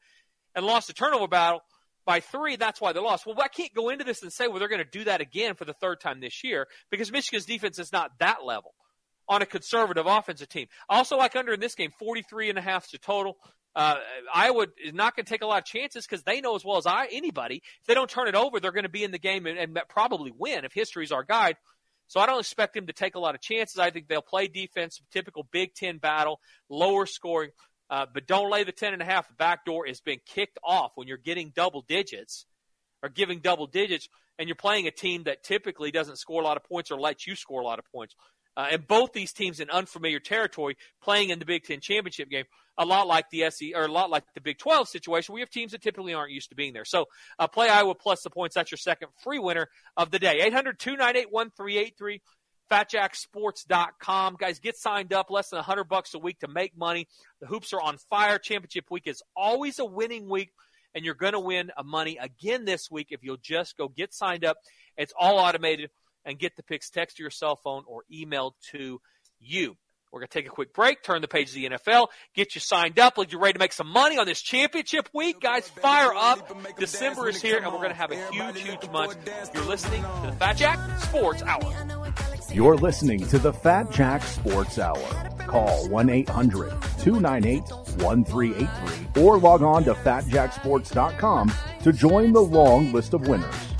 and lost the turnover battle by three. That's why they lost. Well, I can't go into this and say, well, they're going to do that again for the third time this year because Michigan's defense is not that level on a conservative offensive team. Also like under in this game, 43 and a half to total. Uh, Iowa is not going to take a lot of chances because they know as well as I anybody if they don't turn it over, they're going to be in the game and, and probably win if history is our guide. So I don't expect them to take a lot of chances. I think they'll play defense, typical Big Ten battle, lower scoring. Uh, but don't lay the ten and a half. The back door is being kicked off when you're getting double digits or giving double digits, and you're playing a team that typically doesn't score a lot of points or lets you score a lot of points. Uh, and both these teams in unfamiliar territory playing in the Big Ten championship game, a lot like the SE or a lot like the Big 12 situation. We have teams that typically aren't used to being there. So uh, play Iowa plus the points. That's your second free winner of the day. 800 298 1383 fatjacksports.com. Guys, get signed up. Less than 100 bucks a week to make money. The hoops are on fire. Championship week is always a winning week, and you're going to win money again this week if you'll just go get signed up. It's all automated and get the picks text to your cell phone or emailed to you. We're going to take a quick break, turn the page to the NFL, get you signed up, let you ready to make some money on this championship week. Guys, fire up. December is here, and we're going to have a huge, huge month. You're listening to the Fat Jack Sports Hour. You're listening to the Fat Jack Sports Hour. Call 1 800 298 1383 or log on to fatjacksports.com to join the long list of winners.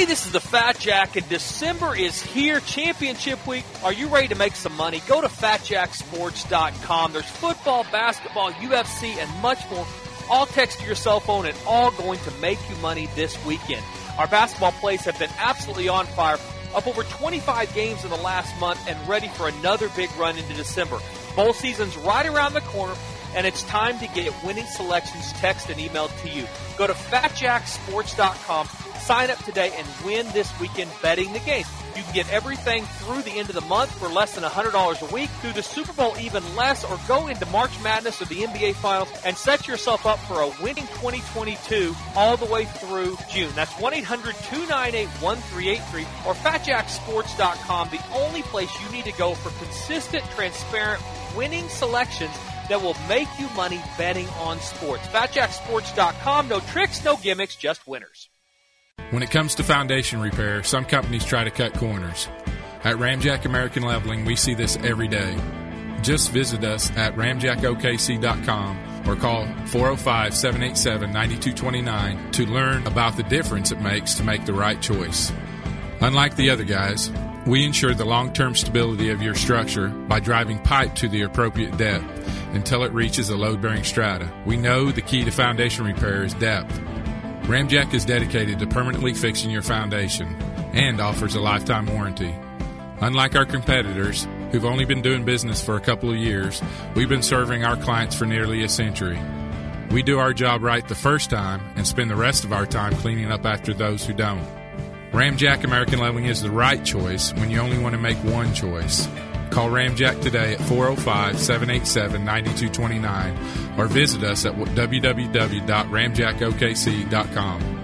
Hey, this is the Fat Jack, and December is here. Championship week. Are you ready to make some money? Go to fatjacksports.com. There's football, basketball, UFC, and much more. All text to your cell phone and all going to make you money this weekend. Our basketball plays have been absolutely on fire, up over 25 games in the last month, and ready for another big run into December. Bowl season's right around the corner, and it's time to get winning selections text and emailed to you. Go to fatjacksports.com Sign up today and win this weekend betting the game. You can get everything through the end of the month for less than $100 a week, through the Super Bowl even less, or go into March Madness or the NBA Finals and set yourself up for a winning 2022 all the way through June. That's 1-800-298-1383 or fatjacksports.com, the only place you need to go for consistent, transparent, winning selections that will make you money betting on sports. FatJackSports.com. No tricks, no gimmicks, just winners. When it comes to foundation repair, some companies try to cut corners. At Ramjack American Leveling, we see this every day. Just visit us at ramjackokc.com or call 405 787 9229 to learn about the difference it makes to make the right choice. Unlike the other guys, we ensure the long term stability of your structure by driving pipe to the appropriate depth until it reaches a load bearing strata. We know the key to foundation repair is depth. Ramjack is dedicated to permanently fixing your foundation and offers a lifetime warranty. Unlike our competitors, who've only been doing business for a couple of years, we've been serving our clients for nearly a century. We do our job right the first time and spend the rest of our time cleaning up after those who don't. Ramjack American Leveling is the right choice when you only want to make one choice. Call Ramjack today at 405 787 9229 or visit us at www.ramjackokc.com.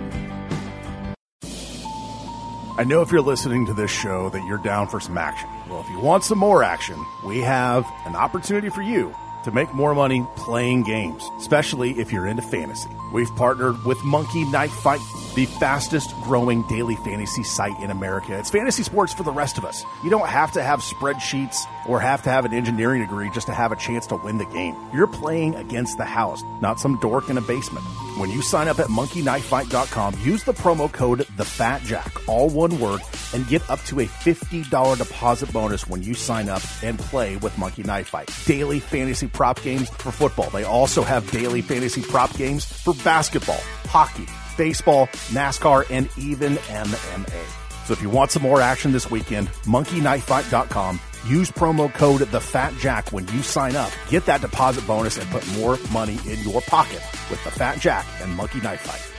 I know if you're listening to this show that you're down for some action. Well, if you want some more action, we have an opportunity for you to make more money playing games, especially if you're into fantasy. We've partnered with Monkey Knife Fight, the fastest growing daily fantasy site in America. It's fantasy sports for the rest of us. You don't have to have spreadsheets or have to have an engineering degree just to have a chance to win the game. You're playing against the house, not some dork in a basement. When you sign up at monkeyknifefight.com, use the promo code TheFatJack, all one word, and get up to a $50 deposit bonus when you sign up and play with Monkey Knife Fight. Daily fantasy prop games for football. They also have daily fantasy prop games for basketball, hockey, baseball, NASCAR, and even MMA. So if you want some more action this weekend, monkeyknifefight.com. Use promo code TheFatJack when you sign up. Get that deposit bonus and put more money in your pocket with The Fat Jack and Monkey Knife Fight.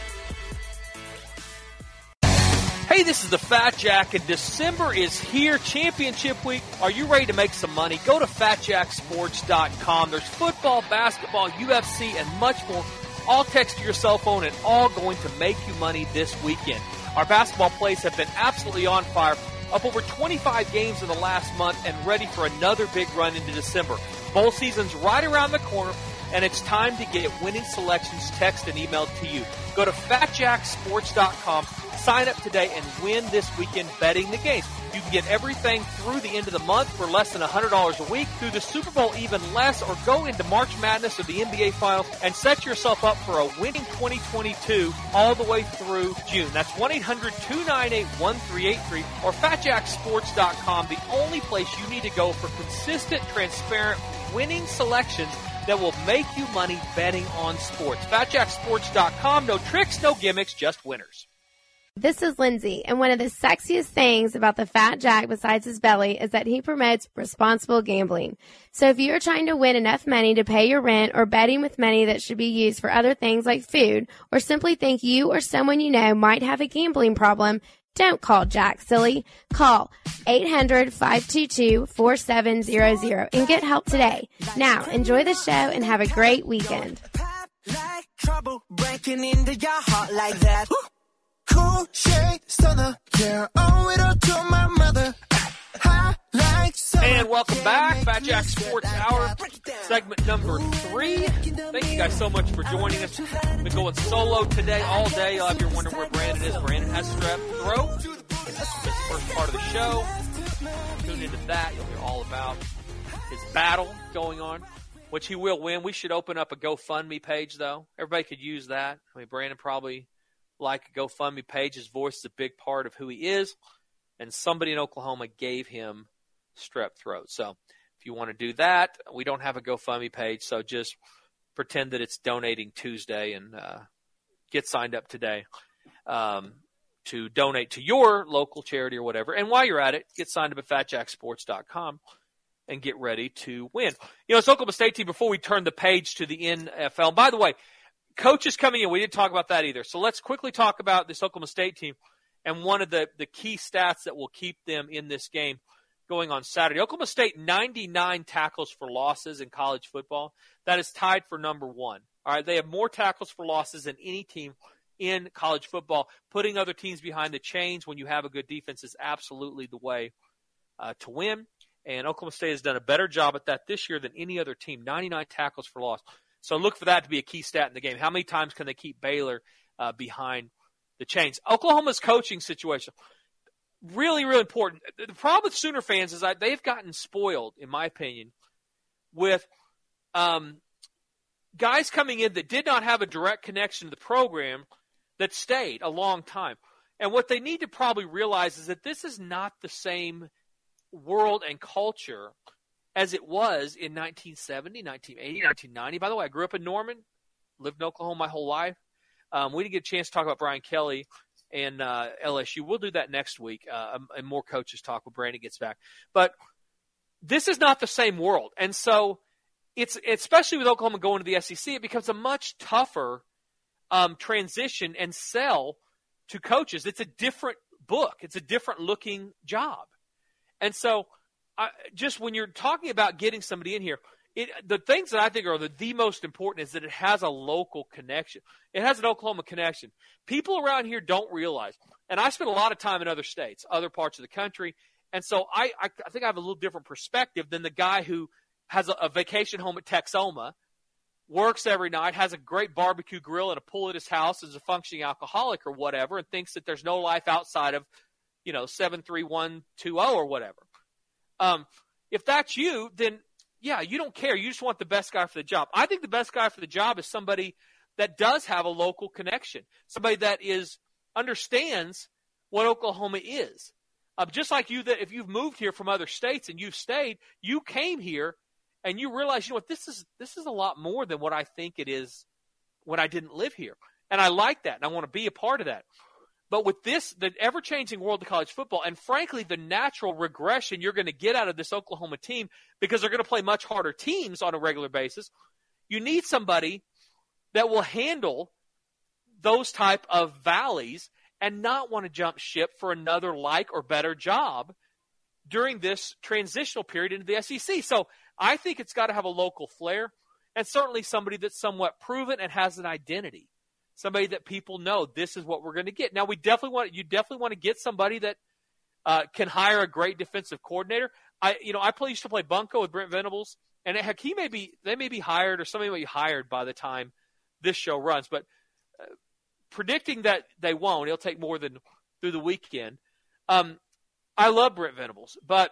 Hey, this is the Fat Jack, and December is here. Championship week. Are you ready to make some money? Go to fatjacksports.com. There's football, basketball, UFC, and much more. All text to your cell phone and all going to make you money this weekend. Our basketball plays have been absolutely on fire, up over 25 games in the last month, and ready for another big run into December. Bowl season's right around the corner, and it's time to get winning selections text and emailed to you. Go to fatjacksports.com, sign up today, and win this weekend betting the games. You can get everything through the end of the month for less than $100 a week, through the Super Bowl even less, or go into March Madness or the NBA Finals and set yourself up for a winning 2022 all the way through June. That's 1-800-298-1383 or fatjacksports.com, the only place you need to go for consistent, transparent, winning selections that will make you money betting on sports. FatJackSports.com. No tricks, no gimmicks, just winners. This is Lindsay, and one of the sexiest things about the Fat Jack besides his belly is that he promotes responsible gambling. So if you're trying to win enough money to pay your rent or betting with money that should be used for other things like food, or simply think you or someone you know might have a gambling problem, don't call Jack Silly. Call 800-522-4700 and get help today. Now, enjoy the show and have a great weekend. Like trouble breaking into your heart like that. Cool shade stunner, yeah, owe it all to my mother. And welcome back, Fat Jack Sports Hour, segment number three. Thank you guys so much for joining us. Been going solo today all day. You'll have your wonder where Brandon is. Brandon has strep throat. This is the first part of the show. Tune into that. You'll hear all about his battle going on, which he will win. We should open up a GoFundMe page, though. Everybody could use that. I mean, Brandon probably like a GoFundMe page. His voice is a big part of who he is, and somebody in Oklahoma gave him strep throat. So if you want to do that, we don't have a GoFundMe page, so just pretend that it's donating Tuesday and uh, get signed up today um, to donate to your local charity or whatever. And while you're at it, get signed up at fatjacksports.com and get ready to win. You know, it's Oklahoma State team before we turn the page to the NFL. By the way, coaches coming in, we didn't talk about that either. So let's quickly talk about this Oklahoma State team and one of the, the key stats that will keep them in this game going on Saturday. Oklahoma State, 99 tackles for losses in college football. That is tied for number one. All right. They have more tackles for losses than any team in college football. Putting other teams behind the chains when you have a good defense is absolutely the way uh, to win. And Oklahoma State has done a better job at that this year than any other team 99 tackles for loss. So look for that to be a key stat in the game. How many times can they keep Baylor uh, behind the chains? Oklahoma's coaching situation. Really, really important. The problem with Sooner fans is that they've gotten spoiled, in my opinion, with um, guys coming in that did not have a direct connection to the program that stayed a long time. And what they need to probably realize is that this is not the same world and culture as it was in 1970, 1980, 1990. By the way, I grew up in Norman, lived in Oklahoma my whole life. Um, we didn't get a chance to talk about Brian Kelly and uh, LSU. We'll do that next week, uh, and more coaches talk when Brandon gets back. But this is not the same world, and so it's especially with Oklahoma going to the SEC, it becomes a much tougher um, transition and sell to coaches. It's a different book. It's a different looking job. And so, I, just when you're talking about getting somebody in here, it, the things that I think are the, the most important is that it has a local connection. It has an Oklahoma connection. People around here don't realize, and I spent a lot of time in other states, other parts of the country, and so I, I, I think I have a little different perspective than the guy who has a, a vacation home at Texoma – works every night, has a great barbecue grill and a pool at his house, is a functioning alcoholic or whatever, and thinks that there's no life outside of, you know, 73120 or whatever. Um, if that's you, then yeah, you don't care. You just want the best guy for the job. I think the best guy for the job is somebody that does have a local connection, somebody that is understands what Oklahoma is. Uh, just like you, that if you've moved here from other states and you've stayed, you came here and you realize, you know what, this is this is a lot more than what I think it is when I didn't live here. And I like that and I want to be a part of that. But with this, the ever changing world of college football, and frankly, the natural regression you're going to get out of this Oklahoma team because they're going to play much harder teams on a regular basis, you need somebody that will handle those type of valleys and not want to jump ship for another like or better job during this transitional period into the SEC. So I think it's got to have a local flair and certainly somebody that's somewhat proven and has an identity. Somebody that people know this is what we're going to get. Now we definitely want you definitely want to get somebody that uh, can hire a great defensive coordinator. I you know I play, used to play bunco with Brent Venables, and heck he may be they may be hired or somebody may be hired by the time this show runs. But uh, predicting that they won't, it'll take more than through the weekend. Um, I love Brent Venables, but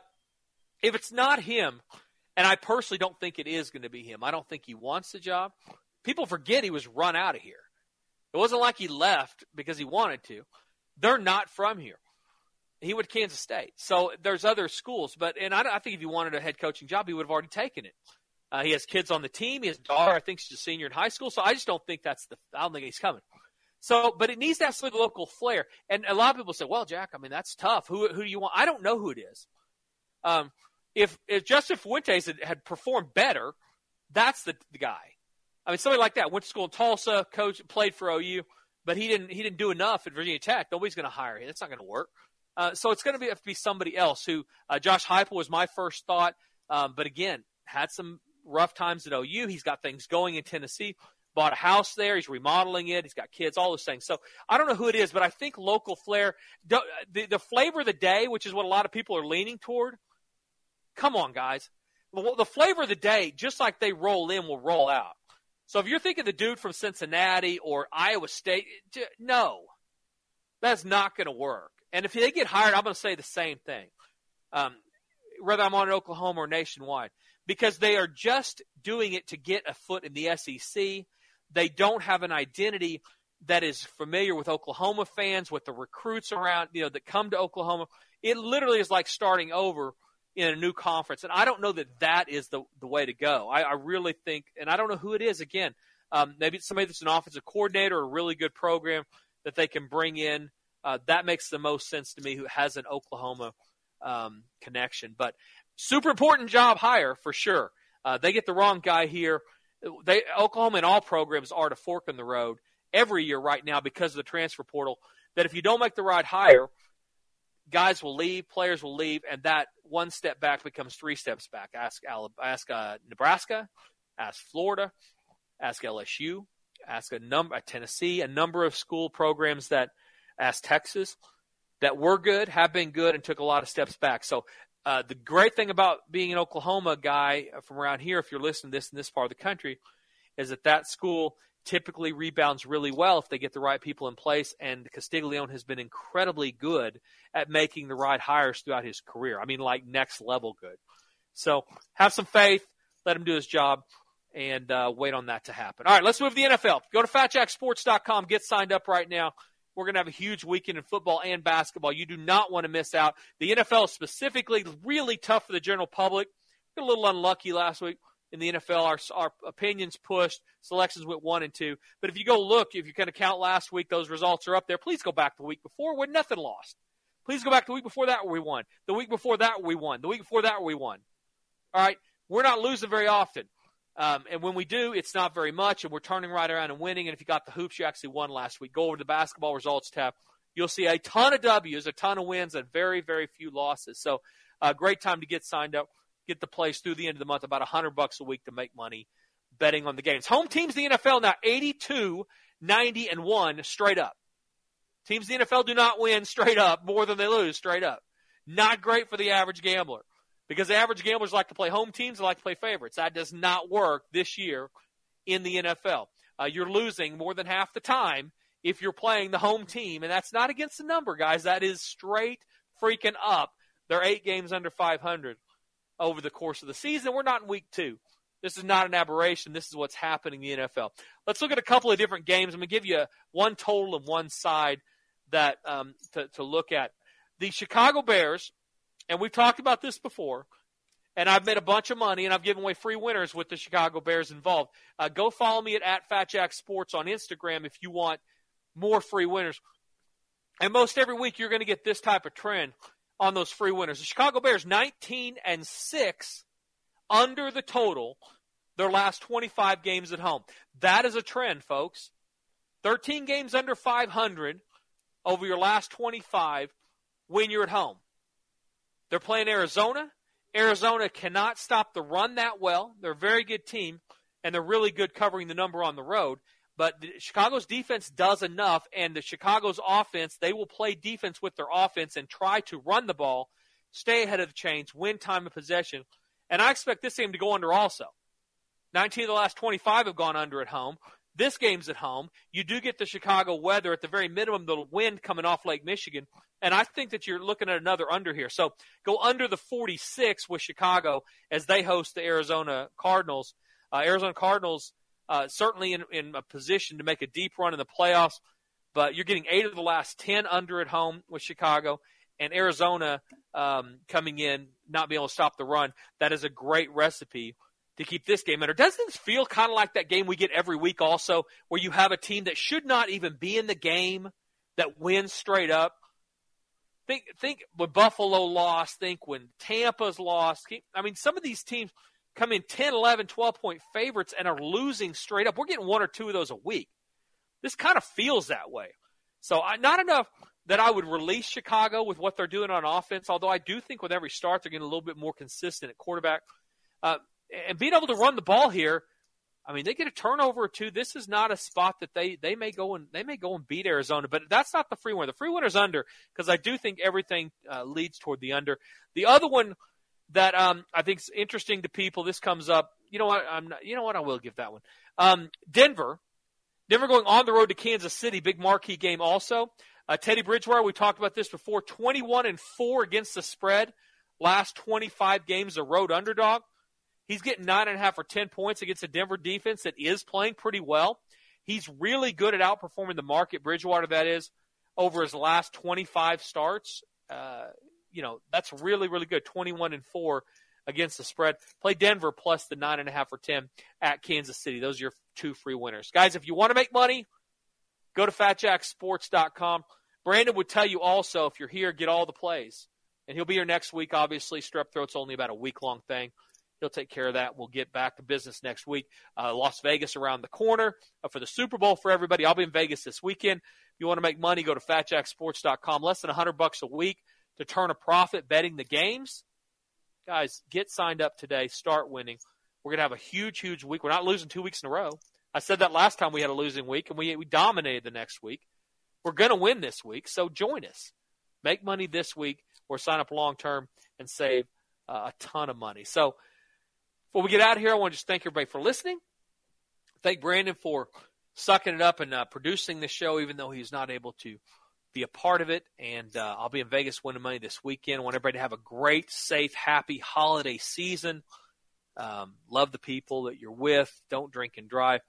if it's not him, and I personally don't think it is going to be him. I don't think he wants the job. People forget he was run out of here. It wasn't like he left because he wanted to. They're not from here. He went to Kansas State. So there's other schools, but and I, I think if he wanted a head coaching job, he would have already taken it. Uh, he has kids on the team. He has daughter. I think she's a senior in high school. So I just don't think that's the. I don't think he's coming. So, but it needs to have some local flair. And a lot of people say, "Well, Jack, I mean that's tough. Who who do you want?" I don't know who it is. Um, if if Justin Fuentes had, had performed better, that's the, the guy. I mean, somebody like that went to school in Tulsa, coach, played for OU, but he didn't he didn't do enough at Virginia Tech. Nobody's going to hire him. That's not going to work. Uh, so it's going to have to be somebody else. Who uh, Josh Heupel was my first thought, um, but again had some rough times at OU. He's got things going in Tennessee. Bought a house there. He's remodeling it. He's got kids. All those things. So I don't know who it is, but I think local flair, the, the flavor of the day, which is what a lot of people are leaning toward Come on, guys. The flavor of the day, just like they roll in, will roll out. So if you're thinking the dude from Cincinnati or Iowa State, no, that's not going to work. And if they get hired, I'm going to say the same thing, um, whether I'm on Oklahoma or nationwide, because they are just doing it to get a foot in the SEC. They don't have an identity that is familiar with Oklahoma fans, with the recruits around, you know, that come to Oklahoma. It literally is like starting over in a new conference. And I don't know that that is the, the way to go. I, I really think, and I don't know who it is again. Um, maybe it's somebody that's an offensive coordinator or a really good program that they can bring in. Uh, that makes the most sense to me who has an Oklahoma um, connection. But super important job hire for sure. Uh, they get the wrong guy here. They Oklahoma and all programs are to fork in the road every year right now because of the transfer portal. That if you don't make the right hire – guys will leave, players will leave, and that one step back becomes three steps back. Ask Alabama, ask uh, Nebraska, ask Florida, ask LSU, ask a number Tennessee, a number of school programs that ask Texas that were good, have been good, and took a lot of steps back. So uh, the great thing about being an Oklahoma guy from around here, if you're listening to this in this part of the country, is that that school typically rebounds really well if they get the right people in place. And Castiglione has been incredibly good at making the right hires throughout his career. I mean, like next level good. So have some faith, let him do his job, and uh, wait on that to happen. All right, let's move to the NFL. Go to fatjacksports.com, get signed up right now. We're going to have a huge weekend in football and basketball. You do not want to miss out. The NFL specifically really tough for the general public. Got a little unlucky last week in the NFL. Our, our opinions pushed, selections went one and two. But if you go look, if you kind of count last week, those results are up there. Please go back the week before when nothing lost. Please go back the week before that where we won. The week before that where we won. The week before that where we won. All right, we're not losing very often. Um, and when we do, it's not very much, and we're turning right around and winning. And if you got the hoops, you actually won last week. Go over to the basketball results tab. You'll see a ton of W's, a ton of wins, and very, very few losses. So, a uh, great time to get signed up get the place through the end of the month, about a hundred bucks a week to make money betting on the games. Home teams the NFL now 82, 90, and one straight up. Teams the NFL do not win straight up more than they lose straight up. Not great for the average gambler because the average gamblers like to play home teams, they like to play favorites. That does not work this year in the NFL. Uh, you're losing more than half the time if you're playing the home team, and that's not against the number, guys. That is straight freaking up. They're eight games under 500 over the course of the season. We're not in week two. This is not an aberration. This is what's happening in the NFL. Let's look at a couple of different games. I'm going to give you one total and one side that um, to, to look at. The Chicago Bears, and we've talked about this before, and I've made a bunch of money, and I've given away free winners with the Chicago Bears involved. Uh, go follow me at, at FatJack Sports on Instagram if you want more free winners. And most every week, you're going to get this type of trend on those free winners. The Chicago Bears 19 and 6 under the total their last 25 games at home. That is a trend, folks. 13 games under 500 over your last 25 when you're at home. They're playing Arizona. Arizona cannot stop the run that well. They're a very good team, and they're really good covering the number on the road. But Chicago's defense does enough, and the Chicago's offense, they will play defense with their offense and try to run the ball, stay ahead of the chains, win time of possession. And I expect this game to go under also. 19 of the last 25 have gone under at home. This game's at home. You do get the Chicago weather, at the very minimum, the wind coming off Lake Michigan. And I think that you're looking at another under here. So go under the 46 with Chicago as they host the Arizona Cardinals. Uh, Arizona Cardinals uh, certainly in, in a position to make a deep run in the playoffs. But you're getting eight of the last 10 under at home with Chicago and Arizona um, coming in, not being able to stop the run. That is a great recipe to keep this game under. Doesn't this feel kind of like that game we get every week also, where you have a team that should not even be in the game that wins straight up? Think, think when Buffalo lost. Think when Tampa's lost. I mean, some of these teams – come in 10, 11, 12 point favorites and are losing straight up. We're getting one or two of those a week. This kind of feels that way. So I, not enough that I would release Chicago with what they're doing on offense, although I do think with every start they're getting a little bit more consistent at quarterback. Uh, and being able to run the ball here, I mean, they get a turnover or two. This is not a spot that they they may go and they may go and beat Arizona, but that's not the free winner. The free winner's under because I do think everything uh, leads toward the under. The other one that um, I think is interesting to people. This comes up. You know what? I'm not, you know what? I will give that one. Um, Denver, Denver going on the road to Kansas City, big marquee game. Also, uh, Teddy Bridgewater. We talked about this before. 21 and four against the spread. Last 25 games, a road underdog. He's getting nine and a half or 10 points against a Denver defense that is playing pretty well. He's really good at outperforming the market. Bridgewater, that is, over his last 25 starts. Uh, you know, that's really, really good. 21 and 4 against the spread. Play Denver plus the 9.5 or 10 at Kansas City. Those are your two free winners. Guys, if you want to make money, go to fatjacksports.com. Brandon would tell you also, if you're here, get all the plays. And he'll be here next week, obviously. Strep throat's only about a week long thing. He'll take care of that. We'll get back to business next week. Uh, Las Vegas around the corner uh, for the Super Bowl for everybody. I'll be in Vegas this weekend. If you want to make money, go to fatjacksports.com. Less than 100 bucks a week to turn a profit betting the games, guys, get signed up today. Start winning. We're going to have a huge, huge week. We're not losing two weeks in a row. I said that last time we had a losing week, and we, we dominated the next week. We're going to win this week, so join us. Make money this week or sign up long term and save uh, a ton of money. So before we get out of here, I want to just thank everybody for listening. Thank Brandon for sucking it up and uh, producing the show, even though he's not able to be a part of it. And uh, I'll be in Vegas winning money this weekend. I want everybody to have a great, safe, happy holiday season. Um, love the people that you're with. Don't drink and drive.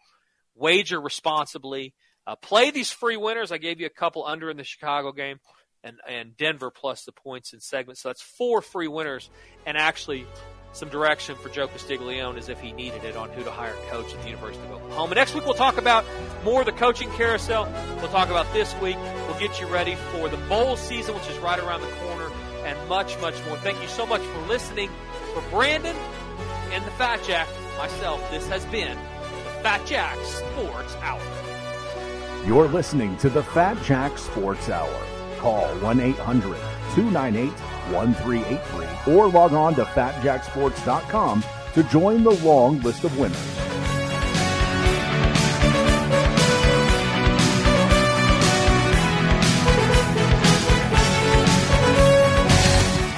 Wager responsibly. Uh, play these free winners. I gave you a couple under in the Chicago game and, and Denver plus the points in segments. So that's four free winners. And actually, some direction for Joe Castiglione as if he needed it on who to hire coach at the University of Oklahoma. Next week, we'll talk about more of the coaching carousel. We'll talk about this week. We'll get you ready for the bowl season, which is right around the corner, and much, much more. Thank you so much for listening. For Brandon and the Fat Jack, myself, this has been the Fat Jack Sports Hour. You're listening to the Fat Jack Sports Hour. Call 1 800 298 1383 or log on to fatjacksports.com to join the long list of winners.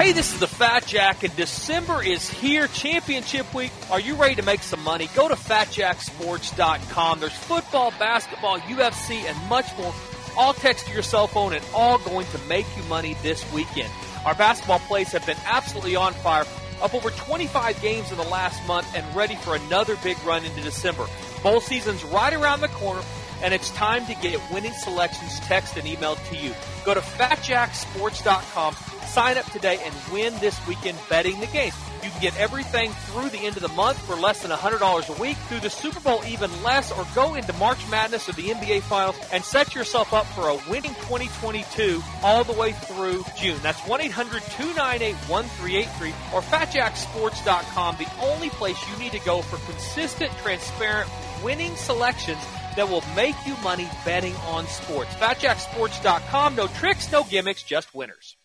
Hey, this is the Fat Jack, and December is here. Championship week. Are you ready to make some money? Go to fatjacksports.com. There's football, basketball, UFC, and much more. All text to your cell phone and all going to make you money this weekend. Our basketball plays have been absolutely on fire, up over 25 games in the last month and ready for another big run into December. Bowl season's right around the corner, and it's time to get winning selections text and emailed to you. Go to fatjacksports.com, sign up today, and win this weekend betting the games. You can get everything through the end of the month for less than $100 a week, through the Super Bowl even less, or go into March Madness or the NBA Finals and set yourself up for a winning 2022 all the way through June. That's 1-800-298-1383 or fatjacksports.com, the only place you need to go for consistent, transparent, winning selections that will make you money betting on sports. FatJackSports.com. No tricks, no gimmicks, just winners.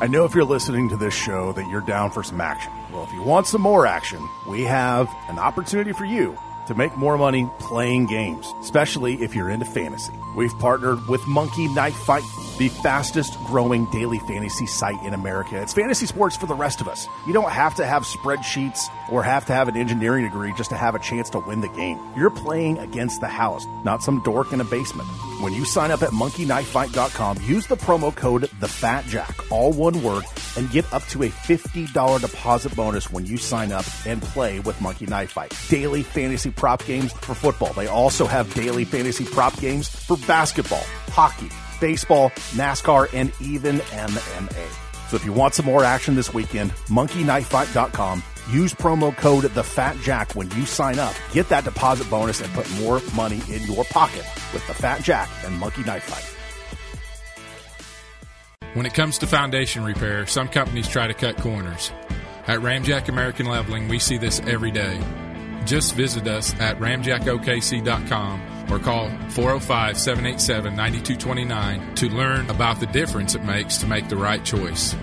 I know if you're listening to this show that you're down for some action. Well, if you want some more action, we have an opportunity for you to make more money playing games, especially if you're into fantasy. We've partnered with Monkey Knife Fight, the fastest growing daily fantasy site in America. It's fantasy sports for the rest of us. You don't have to have spreadsheets or have to have an engineering degree just to have a chance to win the game. You're playing against the house, not some dork in a basement. When you sign up at monkeyknifefight.com, use the promo code TheFatJack, all one word, and get up to a $50 deposit bonus when you sign up and play with Monkey Knife Fight. Daily fantasy prop games for football. They also have daily fantasy prop games for basketball, hockey, baseball, NASCAR, and even MMA. So if you want some more action this weekend, monkeyknifefight.com. Use promo code TheFatJack when you sign up. Get that deposit bonus and put more money in your pocket with the Fat Jack and Monkey Knife Fight. When it comes to foundation repair, some companies try to cut corners. At Ramjack American Leveling, we see this every day. Just visit us at ramjackokc.com or call 405 787 9229 to learn about the difference it makes to make the right choice.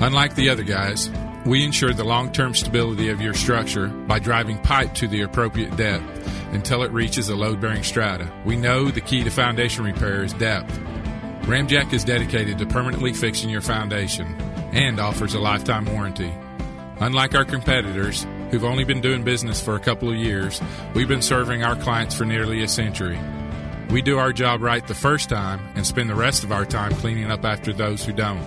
Unlike the other guys, we ensure the long term stability of your structure by driving pipe to the appropriate depth until it reaches a load bearing strata. We know the key to foundation repair is depth. Ramjack is dedicated to permanently fixing your foundation and offers a lifetime warranty. Unlike our competitors, who've only been doing business for a couple of years, we've been serving our clients for nearly a century. We do our job right the first time and spend the rest of our time cleaning up after those who don't.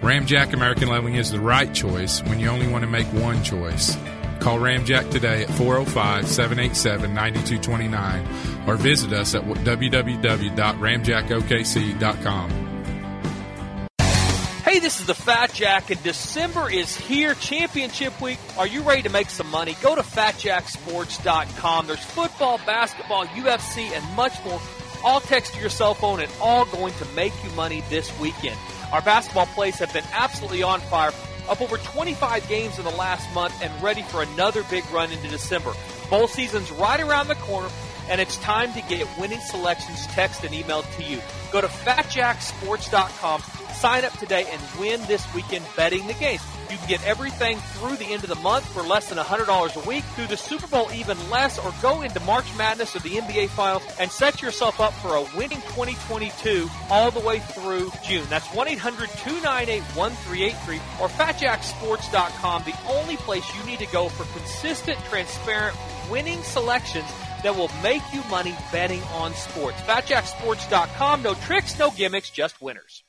Ramjack American Leveling is the right choice when you only want to make one choice. Call Ramjack today at 405 787 9229 or visit us at www.ramjackokc.com. Hey, this is the Fat Jack, and December is here. Championship week. Are you ready to make some money? Go to fatjacksports.com. There's football, basketball, UFC, and much more. All text to your cell phone and all going to make you money this weekend. Our basketball plays have been absolutely on fire, up over 25 games in the last month and ready for another big run into December. Bowl season's right around the corner, and it's time to get winning selections text and emailed to you. Go to fatjacksports.com, sign up today, and win this weekend betting the games. You can get everything through the end of the month for less than $100 a week, through the Super Bowl even less, or go into March Madness or the NBA Finals and set yourself up for a winning 2022 all the way through June. That's 1-800-298-1383 or FatJackSports.com, the only place you need to go for consistent, transparent, winning selections that will make you money betting on sports. FatJackSports.com, no tricks, no gimmicks, just winners.